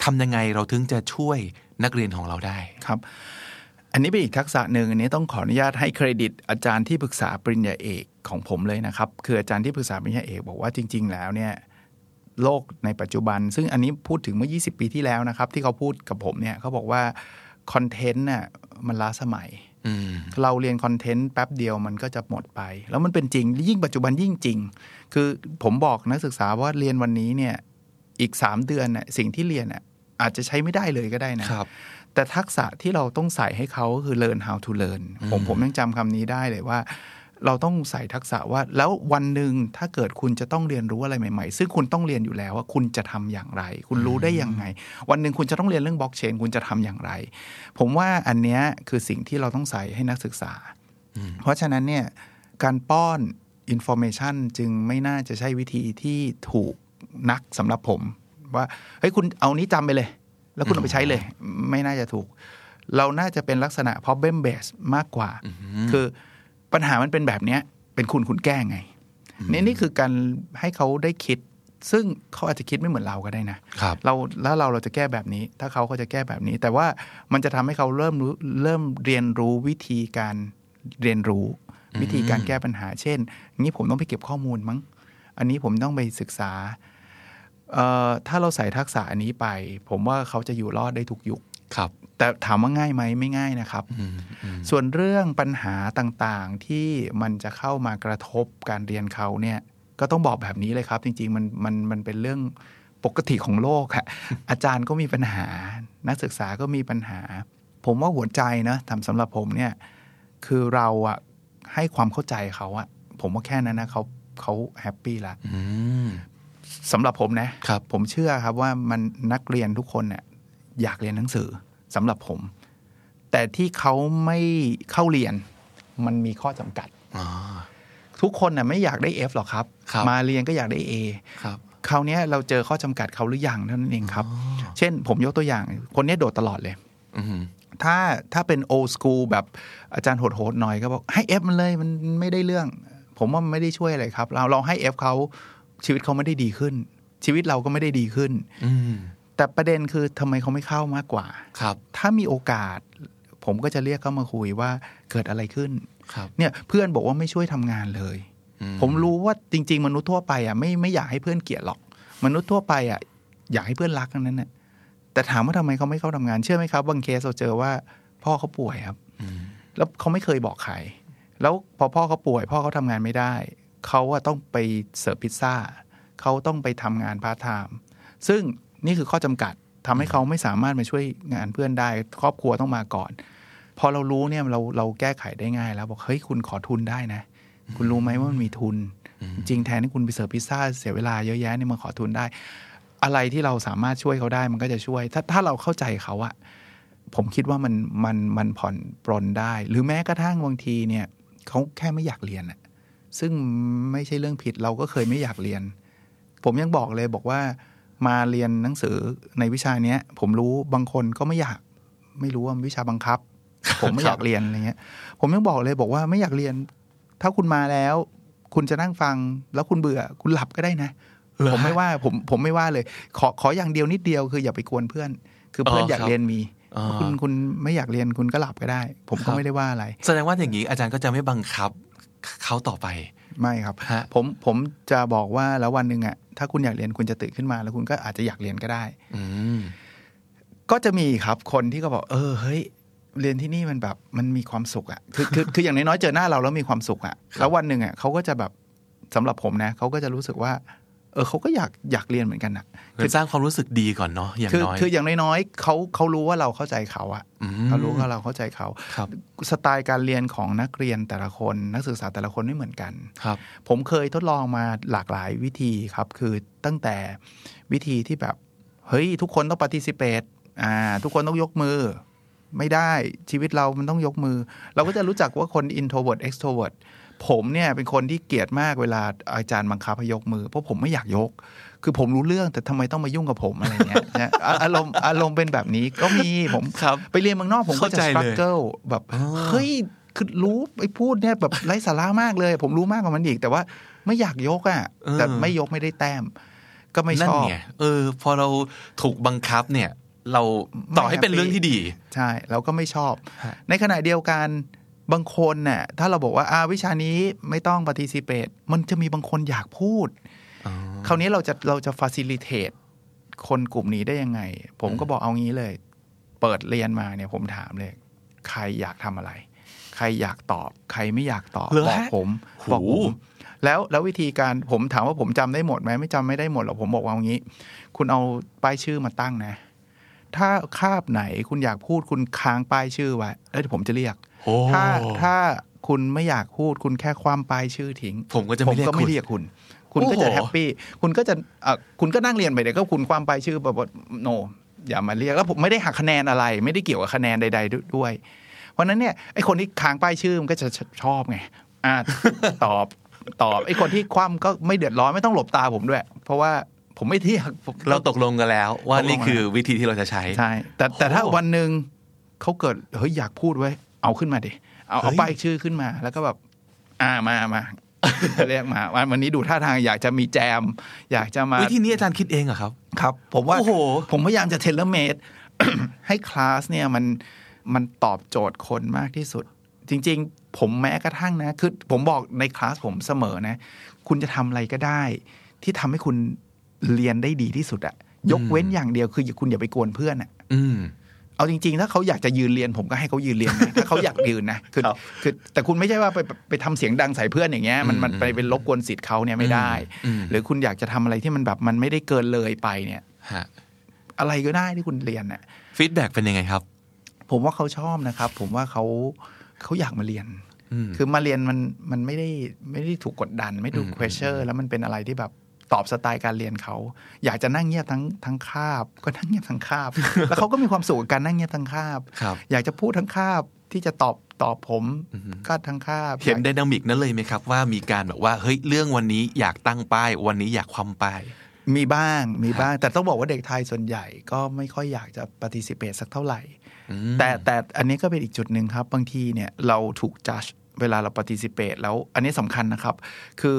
S1: ทำยังไงเราถึงจะช่วยนักเรียนของเราได้
S2: ครับ อันนี้เป็นอีกทักษะหนึ่งอันนี้ต้องขออนุญาตให้เครดิต อาจารย์ที่ปรึกษาปริญญาเอกของผมเลยนะครับ คืออาจารย์ที่ปรึกษาปริญญาเอกบอกว่าจริง ๆ แล้วเนี่ยโลกในปัจจุบัน ซึ่งอันนี้พูดถึงเมื่อ 20 ปีที่แล้วนะครับ ที่เขาพูดกับผมเนี่ยเขาบอกว่าคอนเทนต์น่ะมันล้าสมัย
S1: อืม
S2: เราเรียนคอนเทนต์แป๊บเดียวมันก็จะหมดไป แล้วมันเป็นจริง ยิ่งปัจจุบันยิ่งจริง คือผมบอกนักศึกษาว่าเรียนวันนี้เนี่ยอีก 3 เดือนน่ะสิ่งที่เรียนน่ะอาจจะใช้ไม่ได้เลยก็ได้นะ
S1: ครับ
S2: แต่ทักษะที่เราต้องใส่ให้เขาคือ learn how to learn ผมผมยังจำคำนี้ได้เลยว่า เราต้องใส่ทักษะว่า แล้ววันหนึ่งถ้าเกิดคุณจะต้องเรียนรู้อะไรใหม่ๆ ซึ่งคุณต้องเรียนอยู่แล้วว่าคุณจะทำอย่างไร คุณรู้ได้ยังไง วันหนึ่งคุณจะต้องเรียนเรื่องบล็อกเชนคุณจะทำอย่างไร ผมว่าอันเนี้ยคือสิ่งที่เราต้องใส่ให้นักศึกษา เพราะฉะนั้นเนี่ยการป้อน information จึงไม่น่าจะใช่วิธีที่ถูกนักสำหรับผม ว่าเฮ้ยคุณเอานี้จำไปเลย แล้วคุณเอาไปใช้เลย ไม่น่าจะถูก เราน่าจะเป็นลักษณะ problem based มากกว่า คือปัญหามันเป็นแบบเนี้ยเป็นคุณคุณแก้ไงนี่นี่คือการให้เขาได้คิด ซึ่งเขาอาจจะคิดไม่เหมือนเราก็ได้นะ
S1: ครับ
S2: เราแล้วเราเราจะแก้แบบนี้ ถ้าเขาก็จะแก้แบบนี้ แต่ว่ามันจะทำให้เขาเริ่มรู้เริ่มเรียนรู้วิธีการเรียนรู้ วิธีการแก้ปัญหา เช่นงี้ผมต้องไปเก็บข้อมูลมั้ง อันนี้ผมต้องไปศึกษาเอ่อ ถ้าเราใส่ทักษะอันนี้ไป ผมว่าเขาจะอยู่รอดได้ทุกยุค
S1: ครับ
S2: แต่ถามว่าง่ายไหมไม่ง่ายนะครับ
S1: อืมอืม
S2: ส่วนเรื่องปัญหาต่างๆที่มันจะเข้ามากระทบการเรียนเขาเนี่ย ก็ต้องบอกแบบนี้เลยครับ จริง ๆ มันมันมันเป็นเรื่องปกติของโลกอะอาจารย์ก็มีปัญหา นักศึกษาก็มีปัญหา ผมว่าหัวใจนะทำสำหรับผมเนี่ย คือเราอะให้ความเข้าใจเขาอะผมว่าแค่นั้นนะเขาเขาแฮปปี้ละ
S1: อืม
S2: สำหรับผมนะครับผมเชื่อครับว่ามันนักเรียนทุกคนเนี่ยอยากเรียนหนังสือสำหรับผม แต่ที่เขาไม่เข้าเรียนมันมีข้อจำกัด
S1: อ๋อ
S2: ทุกคนน่ะไม่อยากได้ F หรอกครับ
S1: ครับ
S2: มาเรียนก็อยากได้ A
S1: ครับ
S2: คราวเนี้ยเราเจอข้อจำกัดเขาหรือยังเท่านั้นเองครับ เช่น ผมยกตัวอย่าง คนเนี้ยโดดตลอดเลย
S1: อืม
S2: ถ้าถ้าเป็น old school แบบอาจารย์โหดๆหน่อยก็บอกให้ F มันเลยมันไม่ได้เรื่อง ผมว่ามันไม่ได้ช่วยอะไรครับ เราเราให้ F เขา ชีวิตเขาไม่ได้ดีขึ้น ชีวิตเราก็ไม่ได้ดีขึ้น
S1: อืม
S2: แต่ประเด็นคือทำไมเขาไม่เข้ามากกว่า
S1: ครับ
S2: ถ้ามีโอกาส ผมก็จะเรียกเขามาคุยว่าเกิดอะไรขึ้น
S1: ครับ
S2: เนี่ยเพื่อนบอกว่าไม่ช่วยทำงานเลย
S1: อื
S2: ผมรู้ว่าจริง ๆ มนุษย์ทั่วไปอะไม่ไม่อยากให้เพื่อนเกลียดหรอก มนุษย์ทั่วไปอะอยากให้เพื่อนรักทั้งนั้นน่ะแต่ถามว่าทำไมเขาไม่เข้าทำงานเชื่อไหมครับบางเคสเราเจอว่า พ่อเขาป่วยครับ
S1: อืม
S2: แล้วเขาไม่เคยบอกใคร แล้วพอพ่อเขาป่วย พ่อเขาทำงานไม่ได้ เขาอะต้องไปเสิร์ฟพิซซ่าเขาต้องไปทำงานพาร์ทไทม์ซึ่งนี่คือข้อจำกัดทำให้เขาไม่สามารถมาช่วยงานเพื่อนได้ ครอบครัวต้องมาก่อน พอเรารู้เนี่ยเราเราแก้ไขได้ง่าย แล้วบอกเฮ้ยคุณขอทุนได้นะ คุณรู้ไหมว่ามันมีทุน จริงๆแทนที่คุณไปเสิร์ฟพิซซ่าเสียเวลาเยอะแยะเนี่ยมาขอทุนได้ อะไรที่เราสามารถช่วยเขาได้มันก็จะช่วย ถ้าถ้าเราเข้าใจเขาอะผมคิดว่ามันมันมันผ่อนปรนได้ หรือแม้กระทั่งบางทีเนี่ยเขาแค่ไม่อยากเรียนอะ ซึ่งไม่ใช่เรื่องผิดเราก็เคยไม่อยากเรียน ผมยังบอกเลยบอกว่ามาเรียนหนังสือในวิชาเนี้ย ผมรู้บางคนก็ไม่อยาก ไม่รู้ว่ามันวิชาบังคับ ผมไม่อยากเรียนอะไรเงี้ย ผมยังบอกเลยบอกว่าไม่อยากเรียน ถ้าคุณมาแล้ว คุณจะนั่งฟัง แล้วคุณเบื่อ คุณหลับก็ได้นะ
S1: เหรอ
S2: ผมไม่ว่าผมผมไม่ว่าเลย ขอขออย่างเดียวนิดเดียวคืออย่าไปกวนเพื่อน คือเพื่อน
S1: อ๋อ
S2: อ
S1: อยา
S2: กเรียนมี
S1: อ๋อ
S2: คุณคุณไม่อยากเรียนคุณก็หลับก็ได้ ผม
S1: ครั
S2: ก็
S1: บ
S2: ไม่ได้ว่าอะไร
S1: แสดงว่าอย่างนี้อาจารย์ก็จะไม่บังคับ เขาต่อไป
S2: ไม่ครับ
S1: ฮะ
S2: ผมผมจะบอกว่าแล้ววันหนึ่งอะถ้าคุณอยากเรียนคุณจะตื่นขึ้นมา แล้วคุณก็อาจจะอยากเรียนก็ได้
S1: อืม
S2: ก็จะมีครับคนที่ก็บอก เออเฮ้ยเรียนที่นี่มันแบบมันมีความสุขอะคือคือคืออย่างน้อยๆเจอหน้าเราแล้วมีความสุขอะแล้ววันหนึ่งอะเขาก็จะแบบสำหรับผมนะเขาก็จะรู้สึกว่า เออเขาก็อยากอยากเรียนเหมือนกันอะ
S1: เหมือนสร้างความรู้สึกดีก่อนเนาะอย่าง
S2: คือ
S1: น้อย
S2: คืออย่างน้อยๆเขาเขารู้ว่าเราเข้าใจเขาอะ
S1: อืม
S2: เขารู้ว่าเราเข้าใจเขา
S1: ครับ
S2: สไตล์การเรียนของนักเรียนแต่ละคน นักศึกษาแต่ละคนไม่เหมือนกัน
S1: ครับ
S2: ผมเคยทดลองมาหลากหลายวิธีครับ คือตั้งแต่วิธีที่แบบ เฮ้ย ทุกคนต้อง participate อ่า ทุกคนต้องยกมือ ไม่ได้ชีวิตเรามันต้องยกมือ เราก็จะรู้จักว่าคน introvert extrovert ผมเนี่ยเป็นคนที่เกลียดมากเวลาอาจารย์บังคับให้ยกมือ เพราะผมไม่อยากยก คือผมรู้เรื่องแต่ทำไมต้องมายุ่งกับผมอะไรเงี้ยนะอะอารมณ์อารมณ์เป็นแบบนี้ก็มีผม
S1: ครับ
S2: ไปเรียนเมืองนอกผมก็จะ
S1: เข้าใจเลย
S2: struggle แบบเฮ้ยคือรู้ไอ้พูดเนี่ยแบบไร้สาระมากเลย ผมรู้มากกว่ามันอีก แต่ว่าไม่อยากยกอะ
S1: เออ
S2: แต่ไม่ยกไม่ได้แต้ม ก็ไม่
S1: นั่
S2: ช
S1: น
S2: อบ
S1: ไงเออ พอเราถูกบังคับเนี่ย เราต่อให้เป็นเรื่องที่ดี
S2: ใช่ เราก็ไม่ชอบ
S1: ฮะ
S2: ในขณะเดียวกัน บางคนเนี่ยถ้าเราบอกว่าอาวิชานี้ไม่ต้อง participate มันจะมีบางคนอยากพูด คราวนี้เราจะเราจะ facilitate คนกลุ่มนี้ได้ยังไง ผมก็บอกเอางี้เลย เปิดเรียนมาเนี่ยผมถามเลย ใครอยากทำอะไร ใครอยากตอบ ใครไม่อยากตอบ
S1: เหรอ
S2: บอก
S1: ฮะ
S2: ผม
S1: โห
S2: บอกผมแล้วแล้ววิธีการผมถามว่าผมจำได้หมดไหมไม่จำไม่ได้หมดหรอกผมบอกว่าเอางี้ คุณเอาป้ายชื่อมาตั้งนะ ถ้าคาบไหนคุณอยากพูดคุณค้างป้ายชื่อไว้แล้วเดี๋ยวผมจะเรียก
S1: โอ้
S2: ถ้าถ้าคุณไม่อยากพูดคุณแค่ความป้ายชื่อทิ้ง
S1: ผมก็จะ
S2: ผ
S1: ไม่
S2: ม
S1: เรียก
S2: ก็
S1: คุ
S2: ไม่
S1: ณ
S2: เรียกคุณ คุณก็จะ
S1: โอ้โห
S2: แฮปปี้คุณก็จะอะคุณก็นั่งเรียนไปเดี๋ยวก็คุณความไปชื่อแบบว่าโนอย่ามาเรียกแล้วผมไม่ได้หักคะแนนอะไร ไม่ได้เกี่ยวกับคะแนนใด ๆ ด้วย เพราะฉะนั้นเนี่ยไอ้คนที่ค้างป้ายชื่อมันก็จะชอบไงอ่าตอบตอบไอ้คนที่คว่ำก็ไม่เดือดร้อนไม่ต้องหลบตาผมด้วย เพราะว่าผมไม่เที่ยงผม
S1: เราตกลงกันแล้ว ว่า
S2: ตกลง
S1: นี่คือวิธีที่เราจะใช้
S2: ใช่แต่แต่ถ้า
S1: โอ้
S2: วันหนึ่งเขาเกิดเฮ้ยอยากพูดไว้ย เอาขึ้นมาดิเอาเอา
S1: เฮ้ย
S2: ป้ายชื่อขึ้นมา แล้วก็แบบอ่ามามาเรียกมาวันวันนี้ดูท่าทางอยากจะมีแจม อยากจะมา
S1: วิธีนี้อาจารย์คิดเองเหรอครับ
S2: ครับ ผมว่า
S1: โอ้โห
S2: ผมพยายามจะเทเลเมดให้คลาสเนี่ยมันมันตอบโจทย์คนมากที่สุด จริง ๆ ผมแม้กระทั่งนะ คือผมบอกในคลาสผมเสมอนะ คุณจะทำอะไรก็ได้ ที่ทำให้คุณเรียนได้ดีที่สุดอะยกเว้นอย่างเดียวคืออย่าคุณอย่าไปกวนเพื่อนอะ
S1: อืม
S2: เอาจริงๆ ถ้าเขาอยากจะยืนเรียนผมก็ให้เขายืนเรียนนะถ้าเขาอยากยืนนะคือ
S1: ครับ
S2: คือ แต่คุณไม่ใช่ว่าไปไปไปทำเสียงดังใส่เพื่อนอย่างเงี้ยมันมัน
S1: อืม
S2: ไปเป็นรบกวนสิทธิ์เขาเนี่ยไม่ได้
S1: อืม
S2: หรือคุณอยากจะทำอะไรที่มันแบบมันไม่ได้เกินเลยไปเนี่ย
S1: ฮะ
S2: อะไรก็ได้ที่คุณเรียนน่ะ
S1: feedback เป็นยังไงครับ
S2: ผมว่าเขาชอบนะครับ ผมว่าเขาเขาอยากมาเรียน
S1: อืม
S2: คือมาเรียนมันมันไม่ได้ไม่ได้ถูกกดดัน ไม่ถูก
S1: อืม
S2: pressure แล้วมันเป็นอะไรที่แบบ ตอบสไตล์การเรียนเขา อยากจะนั่งเงียบทั้งทั้งคาบ ก็นั่งเงียบทั้งคาบ แล้วเขาก็มีความสุขกับการนั่งเงียบทั้งคาบ
S1: ครับ
S2: อยากจะพูดทั้งคาบที่จะตอบตอบผม
S1: อือฮึ
S2: ก็ทั้งคาบ
S1: เห็น
S2: อยาก
S1: ได dynamic นั้นเลยไหมครับ ว่ามีการแบบว่าเฮ้ยเรื่องวันนี้อยากตั้งป้าย วันนี้อยากคว่ำป้าย
S2: มีบ้างมีบ้าง แต่ต้องบอกว่าเด็กไทยส่วนใหญ่ก็ไม่ค่อยอยากจะ participate สักเท่าไหร่
S1: อืม
S2: แต่แต่อันนี้ก็เป็นอีกจุดหนึ่งครับ บางทีเนี่ยเราถูกจัดเวลาเรา participate แล้วอันนี้สำคัญนะครับ คือ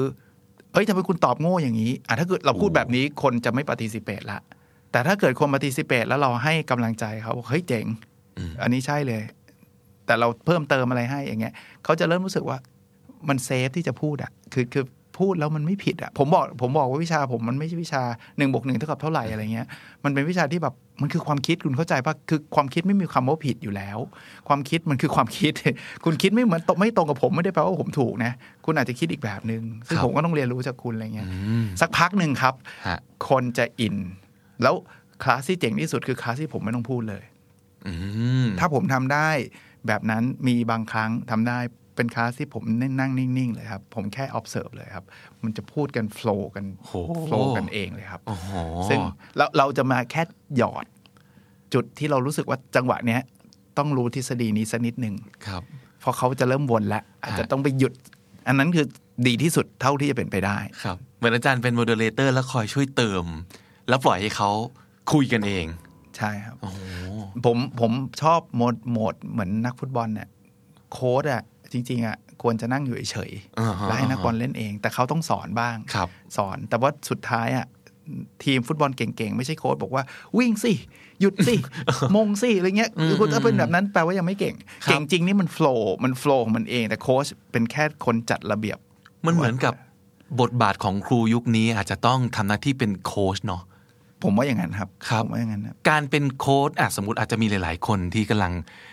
S2: เอ้ยทำไมคุณตอบโง่อย่างนี้อะถ้าเกิดเราพูดแบบนี้คนจะไม่ participate ละแต่ถ้าเกิดคน participate แล้วเราให้กำลังใจเขาบอกเฮ้ยเจ๋ง
S1: อืม
S2: อันนี้ใช่เลย แต่เราเพิ่มเติมอะไรให้อย่างเงี้ยเขาจะเริ่มรู้สึกว่ามันเซฟที่จะพูดอะคือคือ พูดแล้วมันไม่ผิดอะผมบอกผมบอกว่าวิชาผมมันไม่ใช่วิชาหนึ่งบวกหนึ่งเท่ากับเท่าไหร่อะไรเงี้ยมันเป็นวิชาที่แบบมันคือความคิดคุณเข้าใจปะคือความคิดไม่มีคำว่าผิดอยู่แล้ว ความคิดมันคือความคิด คุณคิดไม่เหมือนตรงไม่ตรงกับผมไม่ได้แปลว่าผมถูกนะคุณอาจจะคิดอีกแบบหนึ่งซึ่ง
S1: ครับ
S2: ผมก็ต้องเรียนรู้จากคุณอะไรเงี้ย
S1: อืม
S2: สักพักหนึ่งครับ
S1: ฮะ
S2: คนจะอิน แล้วคลาสที่เจ๋งที่สุดคือคลาสที่ผมไม่ต้องพูดเลย
S1: อืม
S2: ถ้าผมทำได้แบบนั้นมีบางครั้งทำได้ เป็นคลาสที่ผมนั่งนิ่ง ๆ เลยครับ ผมแค่ observe เลยครับ มันจะพูดกัน flow กัน
S1: โห
S2: flow กันเองเลยครับ
S1: โอ้โห
S2: ซึ่งเราเราจะมาแค่หยอด จุดที่เรารู้สึกว่าจังหวะเนี้ย ต้องรู้ทฤษฎีนี้สักนิดหนึ่ง
S1: ครับ
S2: เพราะเขาจะเริ่มวนแล้ว อาจจะต้องไปหยุด อันนั้นคือดีที่สุดเท่าที่จะเป็นไปได้
S1: ครับเหมือนอาจารย์เป็น moderator แล้วคอยช่วยเติม แล้วปล่อยให้เขาคุยกันเอง
S2: ใช่ครับ
S1: โอ้โห
S2: ผมผมชอบโหมดโหมดเหมือนนักฟุตบอลเนี่ยโค้ดอะ จริงๆอะควรจะนั่งอยู่เฉยๆ
S1: อ่าฮะ
S2: แล้วให้นักบอลเล่นเอง แต่เขาต้องสอนบ้าง
S1: ครับ
S2: สอนแต่ว่าสุดท้ายอะทีมฟุตบอลเก่งๆ ไม่ใช่โค้ชบอกว่า วิ่งสิ หยุดสิ มงสิอะไรเงี้ยคือคุณถ้าเป็นแบบนั้นแปลว่ายังไม่เก่ง
S1: ครับ
S2: เก่งจริงนี่มันโฟล์มันโฟล์ของมันเองแต่โค้ชเป็นแค่คนจัดระเบียบ
S1: มันเหมือนกับบทบาทของครูยุคนี้อาจจะต้องทำหน้าที่เป็นโค้ชเนาะ
S2: ผมว่าอย่างนั้นครับ
S1: ครับ
S2: ผมว่าอย่างนั้นนะ
S1: การเป็นโค้ชอะสมมติอาจจะมีหลาย ๆ คนที่กำลัง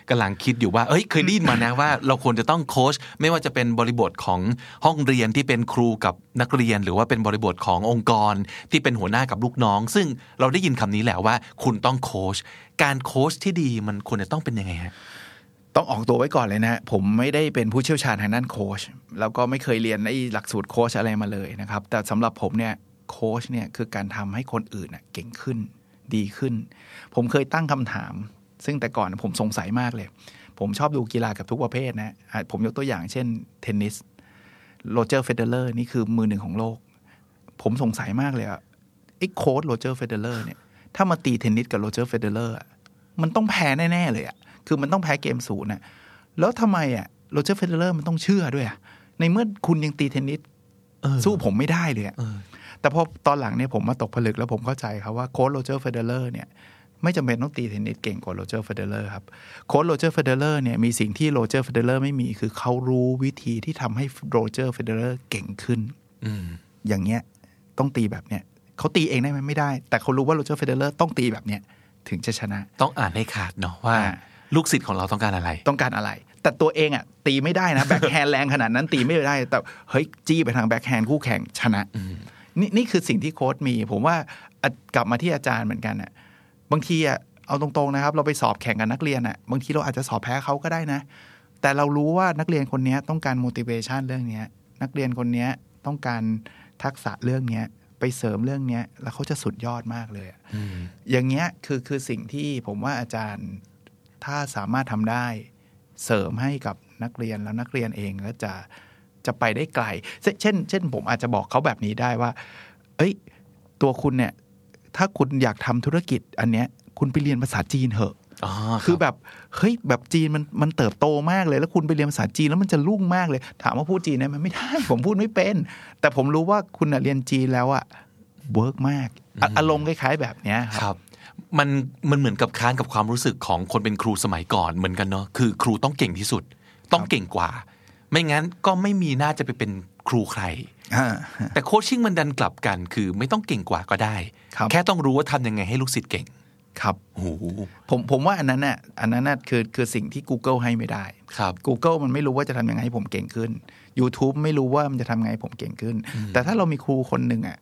S1: กำลังคิดอยู่ว่าเอ้ยเคยได้ยินมานะว่า เราควรจะต้องโค้ชไม่ว่าจะเป็นบริบทของห้องเรียนที่เป็นครูกับนักเรียน หรือว่าเป็นบริบทขององค์กรที่เป็นหัวหน้ากับลูกน้อง ซึ่งเราได้ยินคำนี้แหละว่า คุณต้องโค้ชการโค้ชที่ดีมันควรจะต้องเป็นยังไงฮะ
S2: ต้องออกตัวไว้ก่อนเลยนะผมไม่ได้เป็นผู้เชี่ยวชาญทางด้านโค้ชแล้วก็ไม่เคยเรียนไอ้หลักสูตรโค้ชอะไรมาเลยนะครับ แต่สำหรับผมเนี่ย โค้ชเนี่ยคือการทำให้คนอื่นน่ะเก่งขึ้น ดีขึ้น ผมเคยตั้งคำถาม ซึ่งแต่ก่อนผมสงสัยมากเลย ผมชอบดูกีฬากับทุกประเภทนะอะผมยกตัวอย่างเช่นเทนนิสโรเจอร์เฟเดเลอร์นี่คือมือหนึ่งของโลก ผมสงสัยมากเลยอะไอ้โค้ชโรเจอร์เฟเดเลอร์เนี่ยถ้ามาตีเทนนิสกับโรเจอร์เฟเดเลอร์อะมันต้องแพ้แน่ ๆ เลยอะคือมันต้องแพ้เกมศูนย์อะแล้วทำไมอะโรเจอร์เฟเดเลอร์มันต้องเชื่อด้วยอะในเมื่อคุณยังตีเทนนิส
S1: เออ
S2: สู้ผมไม่ได้เลยอะ
S1: เออ
S2: แต่พอตอนหลังเนี่ยผมมาตกผลึกแล้วผมเข้าใจครับว่าโค้ชโรเจอร์เฟเดเลอร์เนี่ยไม่จำเป็นต้องตีเทนนิสเก่งกว่าโรเจอร์เฟเดเลอร์ครับโค้ชโรเจอร์เฟเดเลอร์เนี่ยมีสิ่งที่โรเจอร์เฟเดเลอร์ไม่มีคือเขารู้วิธีที่ทำให้โรเจอร์เฟเดเลอร์เก่งขึ้น
S1: อืม
S2: อย่างเงี้ยต้องตีแบบเนี้ยเขาตีเองได้ไหมไม่ได้ แต่เขารู้ว่าโรเจอร์เฟเดเลอร์ต้องตีแบบเนี้ยถึงจะชนะ
S1: ต้องอ่านให้ขาดเนาะว่า
S2: อ่า
S1: ลูกศิษย์ของเราต้องการอะไร
S2: ต้องการอะไร แต่ตัวเองอะตีไม่ได้นะแบ็คแฮนด์แรงขนาดนั้นตีไม่ได้ แต่เฮ้ยจี้ไปทางแบ็คแฮนด์คู่แข่งชนะ นี่นี่คือสิ่งที่โค้ชมี ผมว่าอะกลับมาที่อาจารย์เหมือนกันอะบางทีอะเอาตรงๆนะครับ เราไปสอบแข่งกับนักเรียนอะบางทีเราอาจจะสอบแพ้เขาก็ได้นะ แต่เรารู้ว่านักเรียนคนเนี้ยต้องการ motivation เรื่องเนี้ยนักเรียนคนเนี้ยต้องการทักษะเรื่องเนี้ยไปเสริมเรื่องเนี้ยแล้วเขาจะสุดยอดมากเลยอะอย่างเงี้ยคือคือสิ่งที่ผมว่าอาจารย์ถ้าสามารถทำได้เสริมให้กับนักเรียนแล้วนักเรียนเองก็จะ จะไปได้ไกลเช่นเช่น เช่น ผมอาจจะบอกเขาแบบนี้ได้ว่า เอ้ย ตัวคุณเนี่ย ถ้าคุณอยากทำธุรกิจอันเนี้ย คุณไปเรียนภาษาจีนเถอะ
S1: อ๋อ
S2: คือแบบเฮ้ยแบบจีนมันมันเติบโตมากเลย แล้วคุณไปเรียนภาษาจีนแล้วมันจะรุ่งมากเลย ถามว่าพูดจีนได้ไหมไม่ได้ ผมพูดไม่เป็น แต่ผมรู้ว่าคุณน่ะเรียนจีนแล้วอะเวิร์กมากอะอารมณ์คล้ายๆแบบเนี้ยครับ
S1: ครับมันมันเหมือนกับค้านกับความรู้สึกของคนเป็นครูสมัยก่อนเหมือนกันเนาะคือครูต้องเก่งที่สุด ต้องเก่งกว่า ไม่งั้นก็ไม่มีน่าจะไปเป็นครูใคร
S2: อ่า
S1: แต่โคชชิ่งมันดันกลับกัน คือไม่ต้องเก่งกว่าก็ได้
S2: ครับ
S1: แค่ต้องรู้ว่าทำยังไงให้ลูกศิษย์เก่ง
S2: ครับ
S1: โอ้โห
S2: ผมผมว่าอันนั้นน่ะอันนั้นน่ะคือคือสิ่งที่ Google ให้ไม่ได้
S1: ครับ
S2: Google มันไม่รู้ว่าจะทำยังไงให้ผมเก่งขึ้น YouTube ไม่รู้ว่ามันจะทำยังไงให้ผมเก่งขึ้น แต่ถ้าเรามีครูคนหนึ่งอะ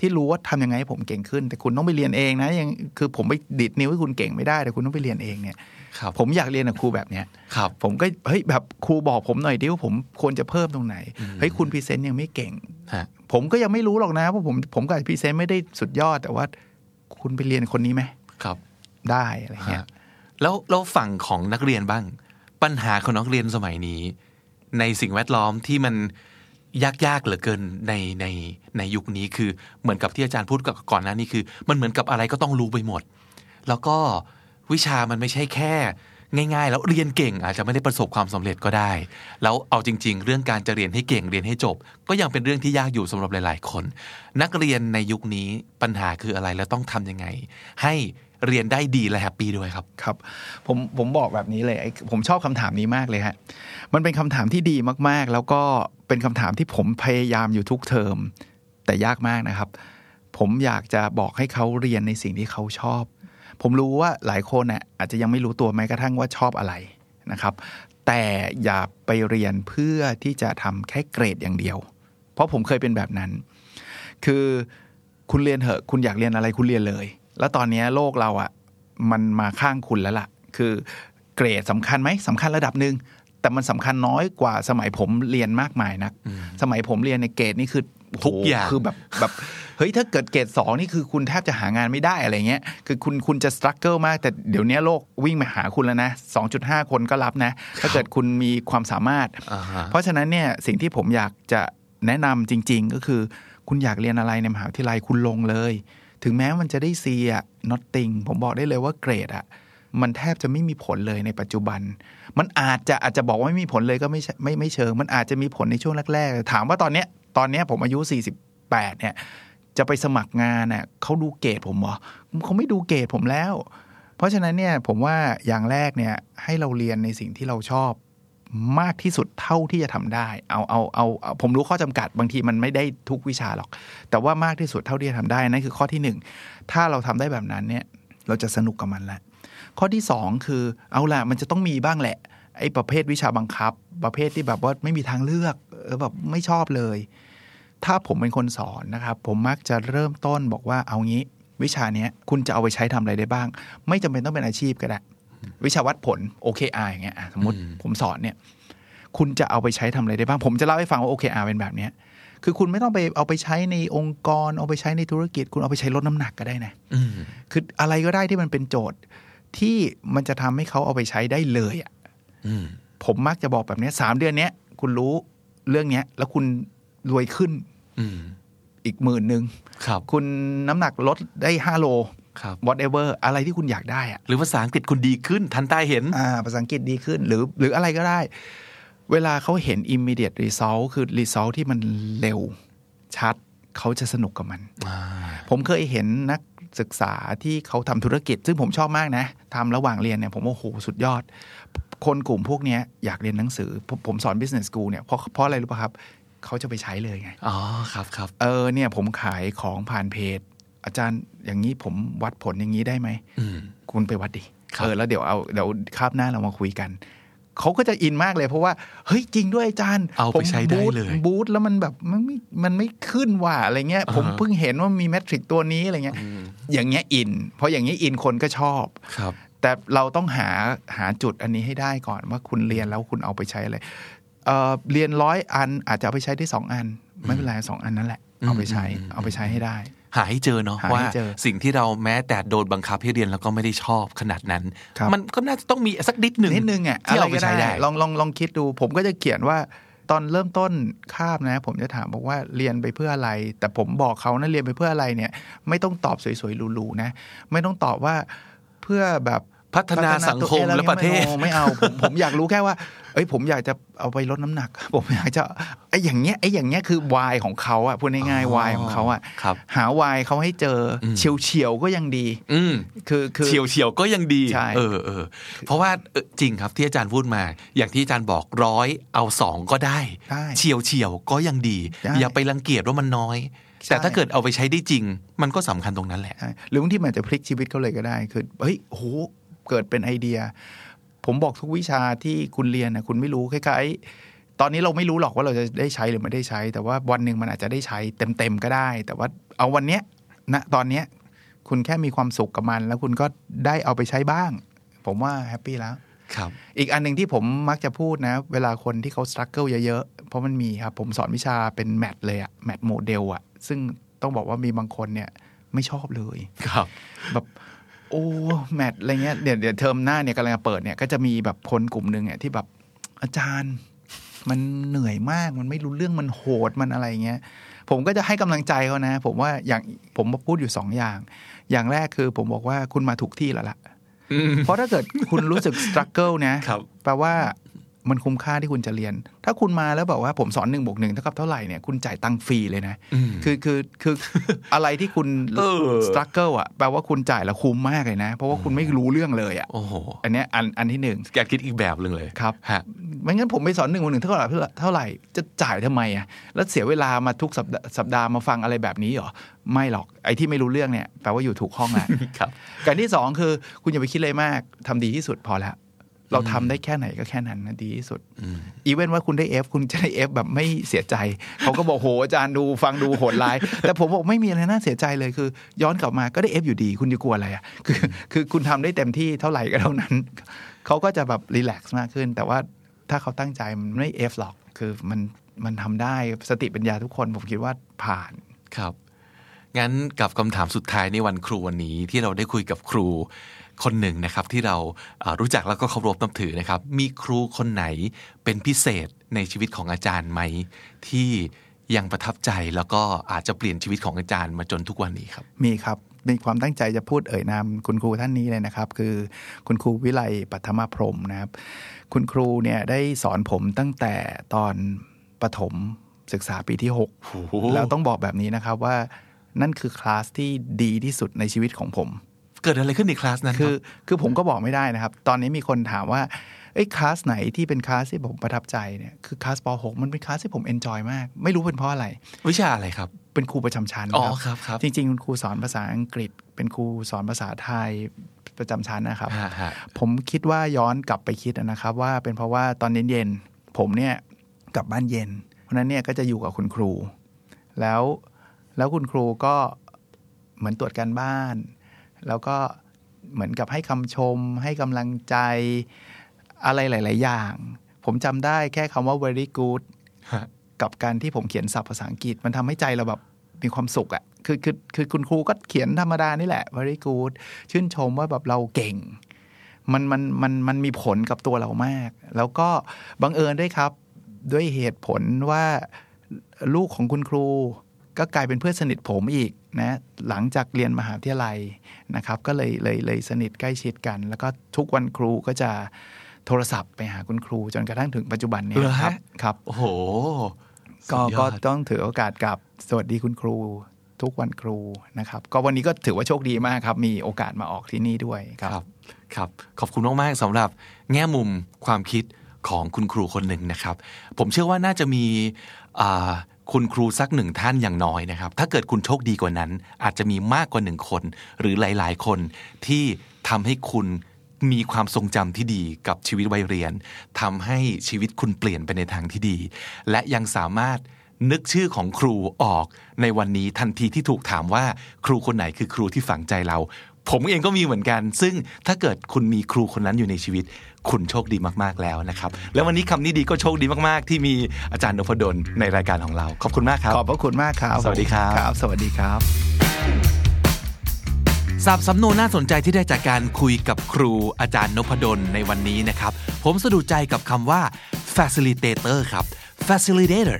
S2: ที่รู้ว่าทำยังไงให้ผมเก่งขึ้น แต่คุณต้องไปเรียนเองนะยังคือผมไปดีดนิ้วให้คุณเก่งไม่ได้แต่คุณต้องไปเรียนเองเนี่ย
S1: ครับ
S2: ผมอยากเรียนกับครูแบบเนี้ย
S1: ครับ
S2: ผมก็เฮ้ยแบบครูบอกผมหน่อยดิว่าผมควรจะเพิ่มตรงไหนเฮ้ยคุณ present ยังไม่เก่ง
S1: ฮะ
S2: ผมก็ยังไม่รู้หรอกนะว่าผมผมก็ present ไม่ได้สุดยอดแต่ว่า คุณไปเรียนคนนี้ไหม
S1: ครับ
S2: ได้อะไรเงี้ย
S1: ฮะแล้วแล้วฝั่งของนักเรียนบ้าง ปัญหาของนักเรียนสมัยนี้ ในสิ่งแวดล้อมที่มัน ยากๆเหลือเกินในในในยุคนี้คือเหมือนกับที่อาจารย์พูดกับก่อนหน้านี้คือ มันเหมือนกับอะไรก็ต้องรู้ไปหมด แล้วก็วิชามันไม่ใช่แค่ ง่ายๆ แล้วเรียนเก่งอาจจะไม่ได้ประสบความสำเร็จก็ได้ แล้วเอาจริง ๆ เรื่องการจะเรียนให้เก่งเรียนให้จบ ก็ยังเป็นเรื่องที่ยากอยู่สำหรับหลาย ๆ คน นักเรียนในยุคนี้ปัญหาคืออะไรแล้วต้องทำยังไง ให้ เรียนได้ดีและแฮปปี้ด้วยครับ
S2: ครับผมผมบอกแบบนี้เลยไอผมชอบคำถามนี้มากเลยฮะมันเป็นคำถามที่ดีมากๆ แล้วก็เป็นคำถามที่ผมพยายามอยู่ทุกเทอม แต่ยากมากนะครับ ผมอยากจะบอกให้เขาเรียนในสิ่งที่เขาชอบ ผมรู้ว่าหลายคนน่ะอาจจะยังไม่รู้ตัวแม้กระทั่งว่าชอบอะไรนะครับ แต่อย่าไปเรียนเพื่อที่จะทำแค่เกรดอย่างเดียว เพราะผมเคยเป็นแบบนั้น คือคุณเรียนเถอะ คุณอยากเรียนอะไรคุณเรียนเลย แล้วตอนนี้โลกเราอะ่ะมันมาข้างคุณแล้วล่ะ คือเกรดสำคัญไหมสำคัญระดับหนึ่งแต่มันสำคัญน้อยกว่าสมัยผมเรียนมากมายนัก สมัยผมเรียนในเกรดนี่คือโโห
S1: ทุกอย่าง
S2: คือแบบแบบเฮ้ยถ้าเกิดเกรดสองนี่คือคุณแทบจะหางานไม่ได้อะไรเงี้ยคือคุณคุณจะส t รั g เกิลมาก แต่เดี๋ยวนี้โลกวิ่งมาหาคุณแล้วนะ 2.5 คนก็รับนะ ถ้าเกิดคุณมีความสามารถ
S1: อ่าฮะ
S2: เพราะฉะนั้นเนี่ยสิ่งที่ผมอยากจะแนะนำจริง ๆ ก็คือ คุณอยากเรียนอะไรในมหาวิทยาลัยคุณลงเลย ถึงแม้มันจะได้ซีอะ nothing ผมบอกได้เลยว่าเกรดอะมันแทบจะไม่มีผลเลยในปัจจุบัน มันอาจจะอาจจะบอกว่าไม่มีผลเลยก็ไม่ใช่ไม่ไม่เชิง มันอาจจะมีผลในช่วงแรกๆ ถามว่าตอนเนี้ยตอนเนี้ยผมอายุ 48 เนี่ย จะไปสมัครงานน่ะเขาดูเกรดผมเหรอเขาไม่ดูเกรดผมแล้ว เพราะฉะนั้นเนี่ยผมว่าอย่างแรกเนี่ยให้เราเรียนในสิ่งที่เราชอบ มากที่สุดเท่าที่จะทำได้ เอาเอาเอาเอาผมรู้ข้อจำกัดบางทีมันไม่ได้ทุกวิชาหรอก แต่ว่ามากที่สุดเท่าที่จะทำได้นั่นคือข้อที่หนึ่งถ้าเราทำได้แบบนั้นเนี่ยเราจะสนุกกับมันแหละข้อที่สองคือเอาล่ะมันจะต้องมีบ้างแหละไอ้ประเภทวิชาบังคับ ประเภทที่แบบว่าไม่มีทางเลือกเออแบบไม่ชอบเลย ถ้าผมเป็นคนสอนนะครับผมมักจะเริ่มต้นบอกว่าเอางี้ วิชาเนี้ยคุณจะเอาไปใช้ทำอะไรได้บ้าง ไม่จำเป็นต้องเป็นอาชีพก็ได้ วิชาวัดผล OKR อย่างเงี้ยอะสมมติผมสอนเนี่ย คุณจะเอาไปใช้ทำอะไรได้บ้าง ผมจะเล่าให้ฟังว่า OKR เป็นแบบเนี้ยคือคุณไม่ต้องไปเอาไปใช้ในองค์กร เอาไปใช้ในธุรกิจ คุณเอาไปใช้ลดน้ำหนักก็ได้นะ
S1: อืม
S2: คืออะไรก็ได้ที่มันเป็นโจทย์ที่มันจะทำให้เขาเอาไปใช้ได้เลยอะ
S1: อืม
S2: ผมมักจะบอกแบบเนี้ยสามเดือนเนี้ย คุณรู้เรื่องเนี้ย แล้วคุณรวยขึ้น
S1: อืม
S2: อีกหมื่นหนึ่ง
S1: ครับ
S2: คุณน้ำหนักลดได้ห้าโล
S1: ครับ
S2: whatever อะไรที่คุณอยากได้อะ
S1: หรือภาษาอังกฤษคุณดีขึ้น ทันตาเห็น
S2: อ่าภาษาอังกฤษดีขึ้น หรือหรืออะไรก็ได้ เวลาเขาเห็น immediate result คือ result ที่มันเร็วชัดเขาจะสนุกกับมัน ผมเคยเห็นนักศึกษาที่เขาทำธุรกิจ ซึ่งผมชอบมากนะทำระหว่างเรียนเนี่ยผมว่าโอ้โหสุดยอด คนกลุ่มพวกเนี้ยอยากเรียนหนังสือผมผมสอน business school เนี่ยเพราะเพราะอะไรรู้ป่ะครับ เขาจะไปใช้เลยไง
S1: อ๋อ ครับครับ
S2: เออเนี่ยผมขายของผ่านเพจ อาจารย์อย่างนี้ผมวัดผลอย่างนี้ได้ไหม
S1: อืม
S2: คุณไปวัดดิ
S1: ครับ
S2: เออแล้วเดี๋ยวเอาเดี๋ยวคาบหน้าเรามาคุยกันเขาก็จะอินมากเลยเพราะว่า เฮ้ยจริงด้วยอาจารย์
S1: เอาไป
S2: ผม
S1: ใช้ได้
S2: บูท
S1: เลย
S2: บูธแล้วมันแบบมันไม่มันไม่ขึ้นว่ะอะไรเงี้ย
S1: อ่าฮะ
S2: ผมเพิ่งเห็นว่ามีแมทริกตัวนี้อะไรเงี้ย อย่างเงี้ยอิน เพราะอย่างเงี้ยอินคนก็ชอบ
S1: ครับ
S2: แต่เราต้องหาหาจุดอันนี้ให้ได้ก่อนว่าคุณเรียนแล้วคุณเอาไปใช้อะไรเอ่อเรียนร้อยอันอาจจะเอาไปใช้ได้สองอัน ไม่เป็นไรสองอันนั่นแหละ เอาไปใช้
S1: อืม
S2: เอาไปใช้ให้ได้
S1: หาให้เจอเนาะ
S2: หาให้
S1: ว่า
S2: เจอ
S1: สิ่งที่เราแม้แต่โดนบังคับให้เรียนแล้วก็ไม่ได้ชอบขนาดนั้น
S2: ครับ
S1: มันก็น่าจะต้องมีสักนิดหนึ่ง
S2: นิดนึงอะ
S1: ที่เอาไปะ
S2: รก็
S1: ใช้ได้
S2: ลองลองลองคิดดู ผมก็จะเขียนว่าตอนเริ่มต้นคาบนะ ผมจะถามบอกว่าเรียนไปเพื่ออะไร แต่ผมบอกเขานะเรียนไปเพื่ออะไรเนี่ย ไม่ต้องตอบสวยๆหรูๆนะ ไม่ต้องตอบว่าเพื่อแบบ
S1: พัฒนาสังคม
S2: ตัวอง
S1: และประเทศ
S2: ไม่อาไม่เอาผมผมอยากรู้แค่ว่า เอ้ยผมอยากจะเอาไปลดน้ำหนัก ผมอยากจะไอ้อย่างเงี้ยไอ้อย่างเงี้ยคือวายของเขาอะพูดง่ายๆวายของเขาอะ
S1: ครับ
S2: หาวายเขาให้เจออ
S1: ม
S2: เฉียวเฉียวๆก็ยังดี
S1: อืม
S2: คือคือ
S1: เฉียวเฉียวๆก็ยังดี
S2: ใช่
S1: เออเออเพราะว่าเออจริงครับที่อาจารย์พูดมา อย่างที่อาจารย์บอกร้อยเอาสองก็ได้
S2: ได้
S1: เฉียวเฉียวๆก็ยังดี
S2: ได้
S1: อย่าไปรังเกียจว่ามันน้อย
S2: ใช่
S1: แต่ถ้าเกิดเอาไปใช้ได้จริง มันก็สำคัญตรงนั้นแหละ
S2: ใช่หรือบางทีมันอาจจะพลิกชีวิตเขาเลยก็ได้ คือ เฮ้ยโหเกิดเป็นไอเดีย ผมบอกทุกวิชาที่คุณเรียนนะคุณไม่รู้คล้ายๆ ตอนนี้เราไม่รู้หรอกว่าเราจะได้ใช้หรือไม่ได้ใช้ แต่ว่าวันหนึ่งมันอาจจะได้ใช้เต็มๆก็ได้ แต่ว่าเอาวันเนี้ยณตอนเนี้ยคุณแค่มีความสุขกับมัน แล้วคุณก็ได้เอาไปใช้บ้าง ผมว่า happy แล้ว
S1: ครับ
S2: อีกอันหนึ่งที่ผมมักจะพูดนะ เวลาคนที่เขา struggle เยอะๆ เพราะมันมีครับ ผมสอนวิชาเป็น math เลยอะ math model อะซึ่งต้องบอกว่ามีบางคนเนี่ยไม่ชอบเลย
S1: ครับ
S2: แบบ โอ้ math อะไรเงี้ยเดี๋ยวเดี๋ยวเทอมหน้าเนี่ยกำลังจะเปิดเนี่ยก็จะมีแบบคนกลุ่มหนึ่งเนี่ยที่แบบอาจารย์ มันเหนื่อยมากมันไม่รู้เรื่องมันโหดมันอะไรเงี้ยผมก็จะให้กำลังใจเขานะ ผมว่าอย่างผมพูดอยู่สองอย่าง อย่างแรกคือผมบอกว่าคุณมาถูกที่แล้วล่ะ
S1: อืม
S2: เพราะถ้าเกิดคุณรู้สึก struggle นะ
S1: ครับ
S2: แปลว่า มันคุ้มค่าที่คุณจะเรียน ถ้าคุณมาแล้วบอกว่าผมสอนหนึ่งบวกหนึ่งเท่ากับเท่าไหร่เนี่ยคุณจ่ายตังค์ฟรีเลยนะ
S1: อืม
S2: คือคือคืออะไรที่คุณ
S1: เออ
S2: สครัลเกิลอะแปลว่าคุณจ่ายแล้วคุ้มมากเลยนะ เพราะว่าคุณไม่รู้เรื่องเลยอะ
S1: โอ้โห
S2: อันเนี้ยอันอันที่หนึ่ง
S1: แกคิดอีกแบบหนึ่งเลย
S2: ครับ
S1: ฮะ
S2: ไม่งั้นผมไปสอนหนึ่งบวกหนึ่งเท่าไหร่เท่าไหร่จะจ่ายทำไมอะแล้วเสียเวลามาทุกสัปดาห์สัปดาห์มาฟังอะไรแบบนี้เหรอไม่หรอกไอ้ที่ไม่รู้เรื่องเนี่ยแปลว่าอยู่ถูกห้องแหละ
S1: ครับ
S2: การที่สองคือคุณอย่าไปคิดเลยมากทำดีที่สุดพอแล้ว เราทำได้แค่ไหนก็แค่นั้นนะดีที่สุด
S1: อืม
S2: อีเว้นว่าคุณได้ F คุณจะได้ F แบบไม่เสียใจ เขาก็บอกโหอาจารย์ดูฟังดูโหดร้าย แต่ผมบอกไม่มีอะไรน่าเสียใจเลยคือ ย้อนกลับมาก็ได้ F อยู่ดี คุณจะกลัวอะไรอะคือคือคุณทำได้เต็มที่เท่าไหร่ก็เท่านั้น เขาก็จะแบบรีแลกซ์มากขึ้น แต่ว่าถ้าเขาตั้งใจมันไม่ F หรอก คือมันมันทำได้สติปัญญาทุกคนผมคิดว่าผ่าน
S1: ครับงั้นกับคำถามสุดท้ายในวันครูวันนี้ที่เราได้คุยกับครู คนหนึ่งนะครับที่เราอ่ารู้จักแล้วก็เคารพนับถือนะครับ มีครูคนไหนเป็นพิเศษในชีวิตของอาจารย์ไหม ที่ยังประทับใจแล้วก็อาจจะเปลี่ยนชีวิตของอาจารย์มาจนทุกวันนี้ครับ
S2: มีครับมีความตั้งใจจะพูดเอ่ยนามคุณครูท่านนี้เลยนะครับ คือคุณครูวิไลปัทมพรหมนะครับ คุณครูเนี่ยได้สอนผมตั้งแต่ตอนประถมศึกษาปีที่
S1: โห
S2: 6แล้วต้องบอกแบบนี้นะครับว่านั่นคือคลาสที่ดีที่สุดในชีวิตของผม
S1: เกิดอะไรขึ้นในคลาสนั้น
S2: คือ
S1: รับ
S2: คือผมก็บอกไม่ได้นะครับ ตอนนี้มีคนถามว่าเอ้ยคลาสไหนที่เป็นคลาสที่ผมประทับใจเนี่ยคือคลาสป .6 มันเป็นคลาสที่ผมเอนจอยมาก ไม่รู้เป็นเพราะอะไร
S1: วิชาอะไรครับ
S2: เป็นครูประจำชั้น
S1: อ๋อครับครับ
S2: จริงๆคุณครูสอนภาษาอังกฤษ เป็นครูสอนภาษาไทยประจำชั้นนะครับ
S1: ฮะฮะ
S2: ผมคิดว่าย้อนกลับไปคิดนะครับ ว่าเป็นเพราะว่าตอนเย็นๆผมเนี่ยกลับบ้านเย็น เพราะฉะนั้นเนี่ยก็จะอยู่กับคุณครู แล้วแล้วคุณครูก็เหมือนตรวจการบ้าน แล้วก็เหมือนกับให้คำชม ให้กำลังใจอะไรหลาย ๆ อย่าง ผมจำได้แค่คำว่า very good กับการที่ผมเขียนศัพท์ภาษาอังกฤษ มันทำให้ใจเราแบบมีความสุขอะ่ะคือคือคือคุณครูก็เขียนธรรมดานี่แหละ very good ชื่นชมว่าแบบเราเก่ง มันมันมันมันมีผลกับตัวเรามาก แล้วก็บังเอิญด้วยครับ ด้วยเหตุผลว่าลูกของคุณครู ก็กลายเป็นเพื่อนสนิทผมอีกนะหลังจากเรียนมหาวิทยาลัยนะครับก็เลยเลยเลยสนิทใกล้ชิดกัน แล้วก็ทุกวันครูก็จะโทรศัพท์ไปหาคุณครูจนกระทั่งถึงปัจจุบันเนี้
S1: เหรอ
S2: ค
S1: ฮะ
S2: รับครับ
S1: โอ้โห
S2: ก็
S1: สุดย
S2: ก็
S1: อด
S2: ต้องถือโอกาสกับสวัสดีคุณครู ทุกวันครูนะครับ ก็วันนี้ก็ถือว่าโชคดีมากครับ มีโอกาสมาออกที่นี่ด้วยครับ
S1: ครับครับขอบคุณมากๆสำหรับแง่มุมความคิดของคุณครูคนหนึ่งนะครับ ผมเชื่อว่าน่าจะมีอ่า คุณครูสักหนึ่งท่านอย่างน้อยนะครับ ถ้าเกิดคุณโชคดีกว่านั้น อาจจะมีมากกว่าหนึ่งคน หรือหลาย ๆ คนที่ทำให้คุณมีความทรงจำที่ดีกับชีวิตวัยเรียนทำให้ชีวิตคุณเปลี่ยนไปในทางที่ดี และยังสามารถนึกชื่อของครูออกในวันนี้ทันทีที่ถูกถามว่าครูคนไหนคือครูที่ฝังใจเรา ผมเองก็มีเหมือนกัน ซึ่งถ้าเกิดคุณมีครูคนนั้นอยู่ในชีวิต คุณโชคดีมากๆแล้วนะครับ แล้ววันนี้คำนี้ดีก็โชคดีมากๆ ที่มีอาจารย์นพดลในรายการของเรา ขอบคุณมากครับ
S2: ขอบพระคุณมากครับ
S1: สวัสดีครับ
S2: ครับ สวัสดีครับ
S1: สับสำนวนน่าสนใจที่ได้จากการคุยกับครูอาจารย์นพดลในวันนี้นะครับ ผมสะดุดใจกับคำว่า facilitator ครับ facilitator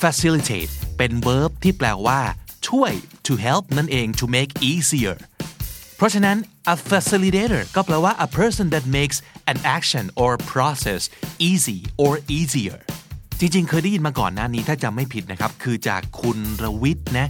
S1: facilitate เป็น verb ที่แปลว่า ช่วย to help นั่นเอง to make easier เพ ราะฉะนั้น a facilitator ก็แปลว่า a person that makes an action or process easy or easier จริงๆ เคยได้ยินมาก่อนหน้านี้ถ้าจำไม่ผิดนะครับ คือจากคุณรวิทย์นะ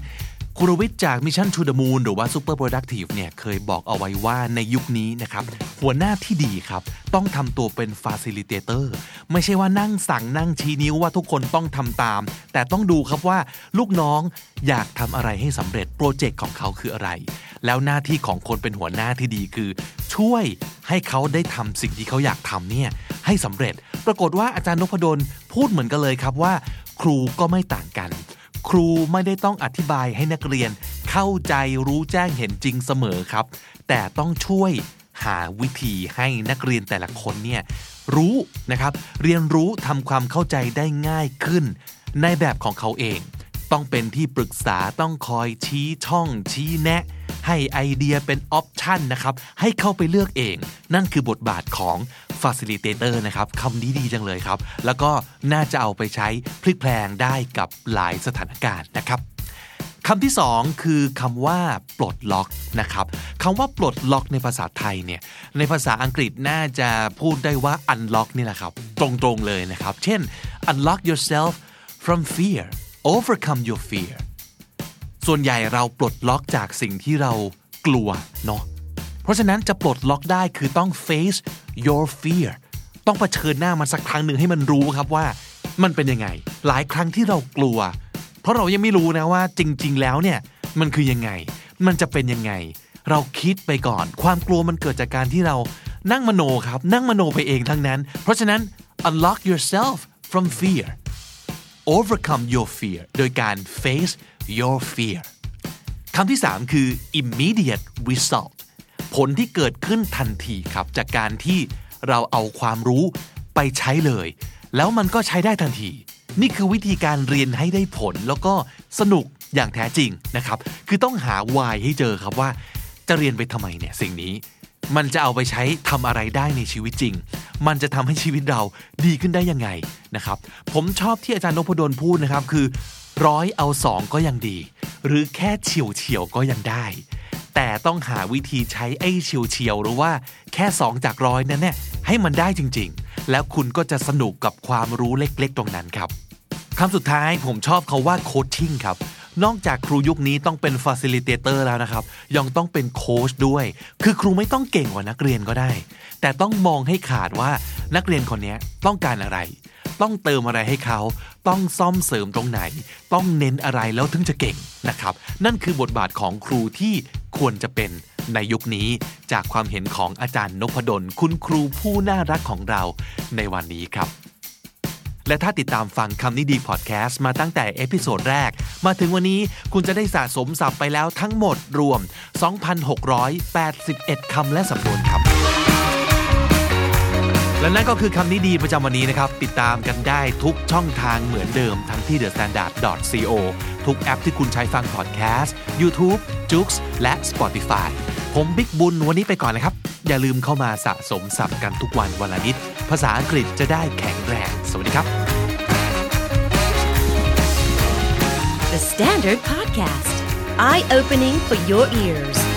S1: คุรวิทย์จาก Mission to the Moon หรือว่า Super Productive เนี่ยเคยบอกเอาไว้ว่าในยุคนี้นะครับหัวหน้าที่ดีครับ ต้องทำตัวเป็น facilitator ไม่ใช่ว่านั่งสั่งนั่งชี้นิ้วว่าทุกคนต้องทำตาม แต่ต้องดูครับว่าลูกน้องอยากทำอะไรให้สำเร็จโปรเจกต์ของเขาคืออะไร แล้วหน้าที่ของคนเป็นหัวหน้าที่ดีคือ ช่วยให้เขาได้ทำสิ่งที่เขาอยากทำเนี่ยให้สำเร็จ ปรากฏว่าอาจารย์นพดลพูดเหมือนกันเลยครับว่า ครูก็ไม่ต่างกัน ครูไม่ได้ต้องอธิบายให้นักเรียนเข้าใจรู้แจ้งเห็นจริงเสมอครับ แต่ต้องช่วยหาวิธีให้นักเรียนแต่ละคนเนี่ยรู้นะครับ เรียนรู้ทำความเข้าใจได้ง่ายขึ้น ในแบบของเขาเอง ต้องเป็นที่ปรึกษาต้องคอยชี้ช่องชี้แนะ ให้ไอเดียเป็นออปชันนะครับ ให้เข้าไปเลือกเอง นั่นคือบทบาทของ facilitator นะครับคำนี้ดีจังเลยครับ แล้วก็น่าจะเอาไปใช้พลิกแพลงได้กับหลายสถานการณ์นะครับคำที่สองคือคำว่าปลดล็อกนะครับคำว่าปลดล็อกในภาษาไทยเนี่ยในภาษาอังกฤษน่าจะพูดได้ว่า unlock นี่แหละครับ ตรงๆเลยนะครับ เช่น unlock yourself from fear overcome your fear ส่วนใหญ่เราปลดล็อกจากสิ่งที่เรากลัวเนาะ เพราะฉะนั้นจะปลดล็อกได้คือต้อง face your fear ต้องเผชิญหน้ามันสักครั้งหนึ่งให้มันรู้ครับว่า มันเป็นยังไง หลายครั้งที่เรากลัว เพราะเรายังไม่รู้นะว่าจริง ๆ แล้วเนี่ยมันคือยังไง มันจะเป็นยังไง เราคิดไปก่อน ความกลัวมันเกิดจากการที่เรานั่งมโนครับ นั่งมโนไปเองทั้งนั้น เพราะฉะนั้น unlock yourself from fear overcome your fear โดยการ face your fear คำที่ 3 คือ immediate result ผลที่เกิดขึ้นทันทีครับ จากการที่เราเอาความรู้ไปใช้เลย แล้วมันก็ใช้ได้ทันที นี่คือวิธีการเรียนให้ได้ผลแล้วก็สนุกอย่างแท้จริงนะครับ คือต้องหา why ให้เจอครับว่า จะเรียนไปทำไมเนี่ยสิ่งนี้ มันจะเอาไปใช้ทำอะไรได้ในชีวิตจริง มันจะทำให้ชีวิตเราดีขึ้นได้ยังไงนะครับ ผมชอบที่อาจารย์นพดลพูดนะครับคือร้อยเอาสองก็ยังดี หรือแค่เฉียวเฉียวก็ยังได้ แต่ต้องหาวิธีใช้ไอ้เฉียวเฉียวๆหรือว่าแค่สองจากร้อยนั้นเนี่ยให้มันได้จริงๆ แล้วคุณก็จะสนุกกับความรู้เล็กๆ ตรงนั้นครับคำสุดท้ายผมชอบเขาว่าโคชชิ่งครับนอกจากครูยุคนี้ต้องเป็น facilitator แล้วนะครับ ยังต้องเป็นโค้ชด้วย คือครูไม่ต้องเก่งกว่านักเรียนก็ได้ แต่ต้องมองให้ขาดว่านักเรียนคนนี้ต้องการอะไร ต้องเติมอะไรให้เขา ต้องซ่อมเสริมตรงไหน ต้องเน้นอะไรแล้วถึงจะเก่งนะครับ นั่นคือบทบาทของครูที่ควรจะเป็นในยุคนี้จากความเห็นของอาจารย์นพดล คุณครูผู้น่ารักของเราในวันนี้ครับ และถ้าติดตามฟังคำนี้ดีพอดแคสต์มาตั้งแต่ episode แรก มาถึงวันนี้คุณจะได้สะสมศัพท์ไปแล้วทั้งหมดรวม 2,681คำและสำนวนครับ และนั่นก็คือคำนี้ดีประจำวันนี้นะครับ ติดตามกันได้ทุกช่องทางเหมือนเดิมทั้งที่ thestandard.co ทุกแอปที่คุณใช้ฟังพอดแคสต์ YouTube, j o o x และ Spotify ผมบิ๊กบุญวันนี้ไปก่อนนะครับ อย่าลืมเข้ามาสะสมศัพท์กันทุกวันวันละนิด ภาษาอังกฤษจะได้แข็งแรง สวัสดีครับ
S3: The Standard Podcast, eye opening for your ears.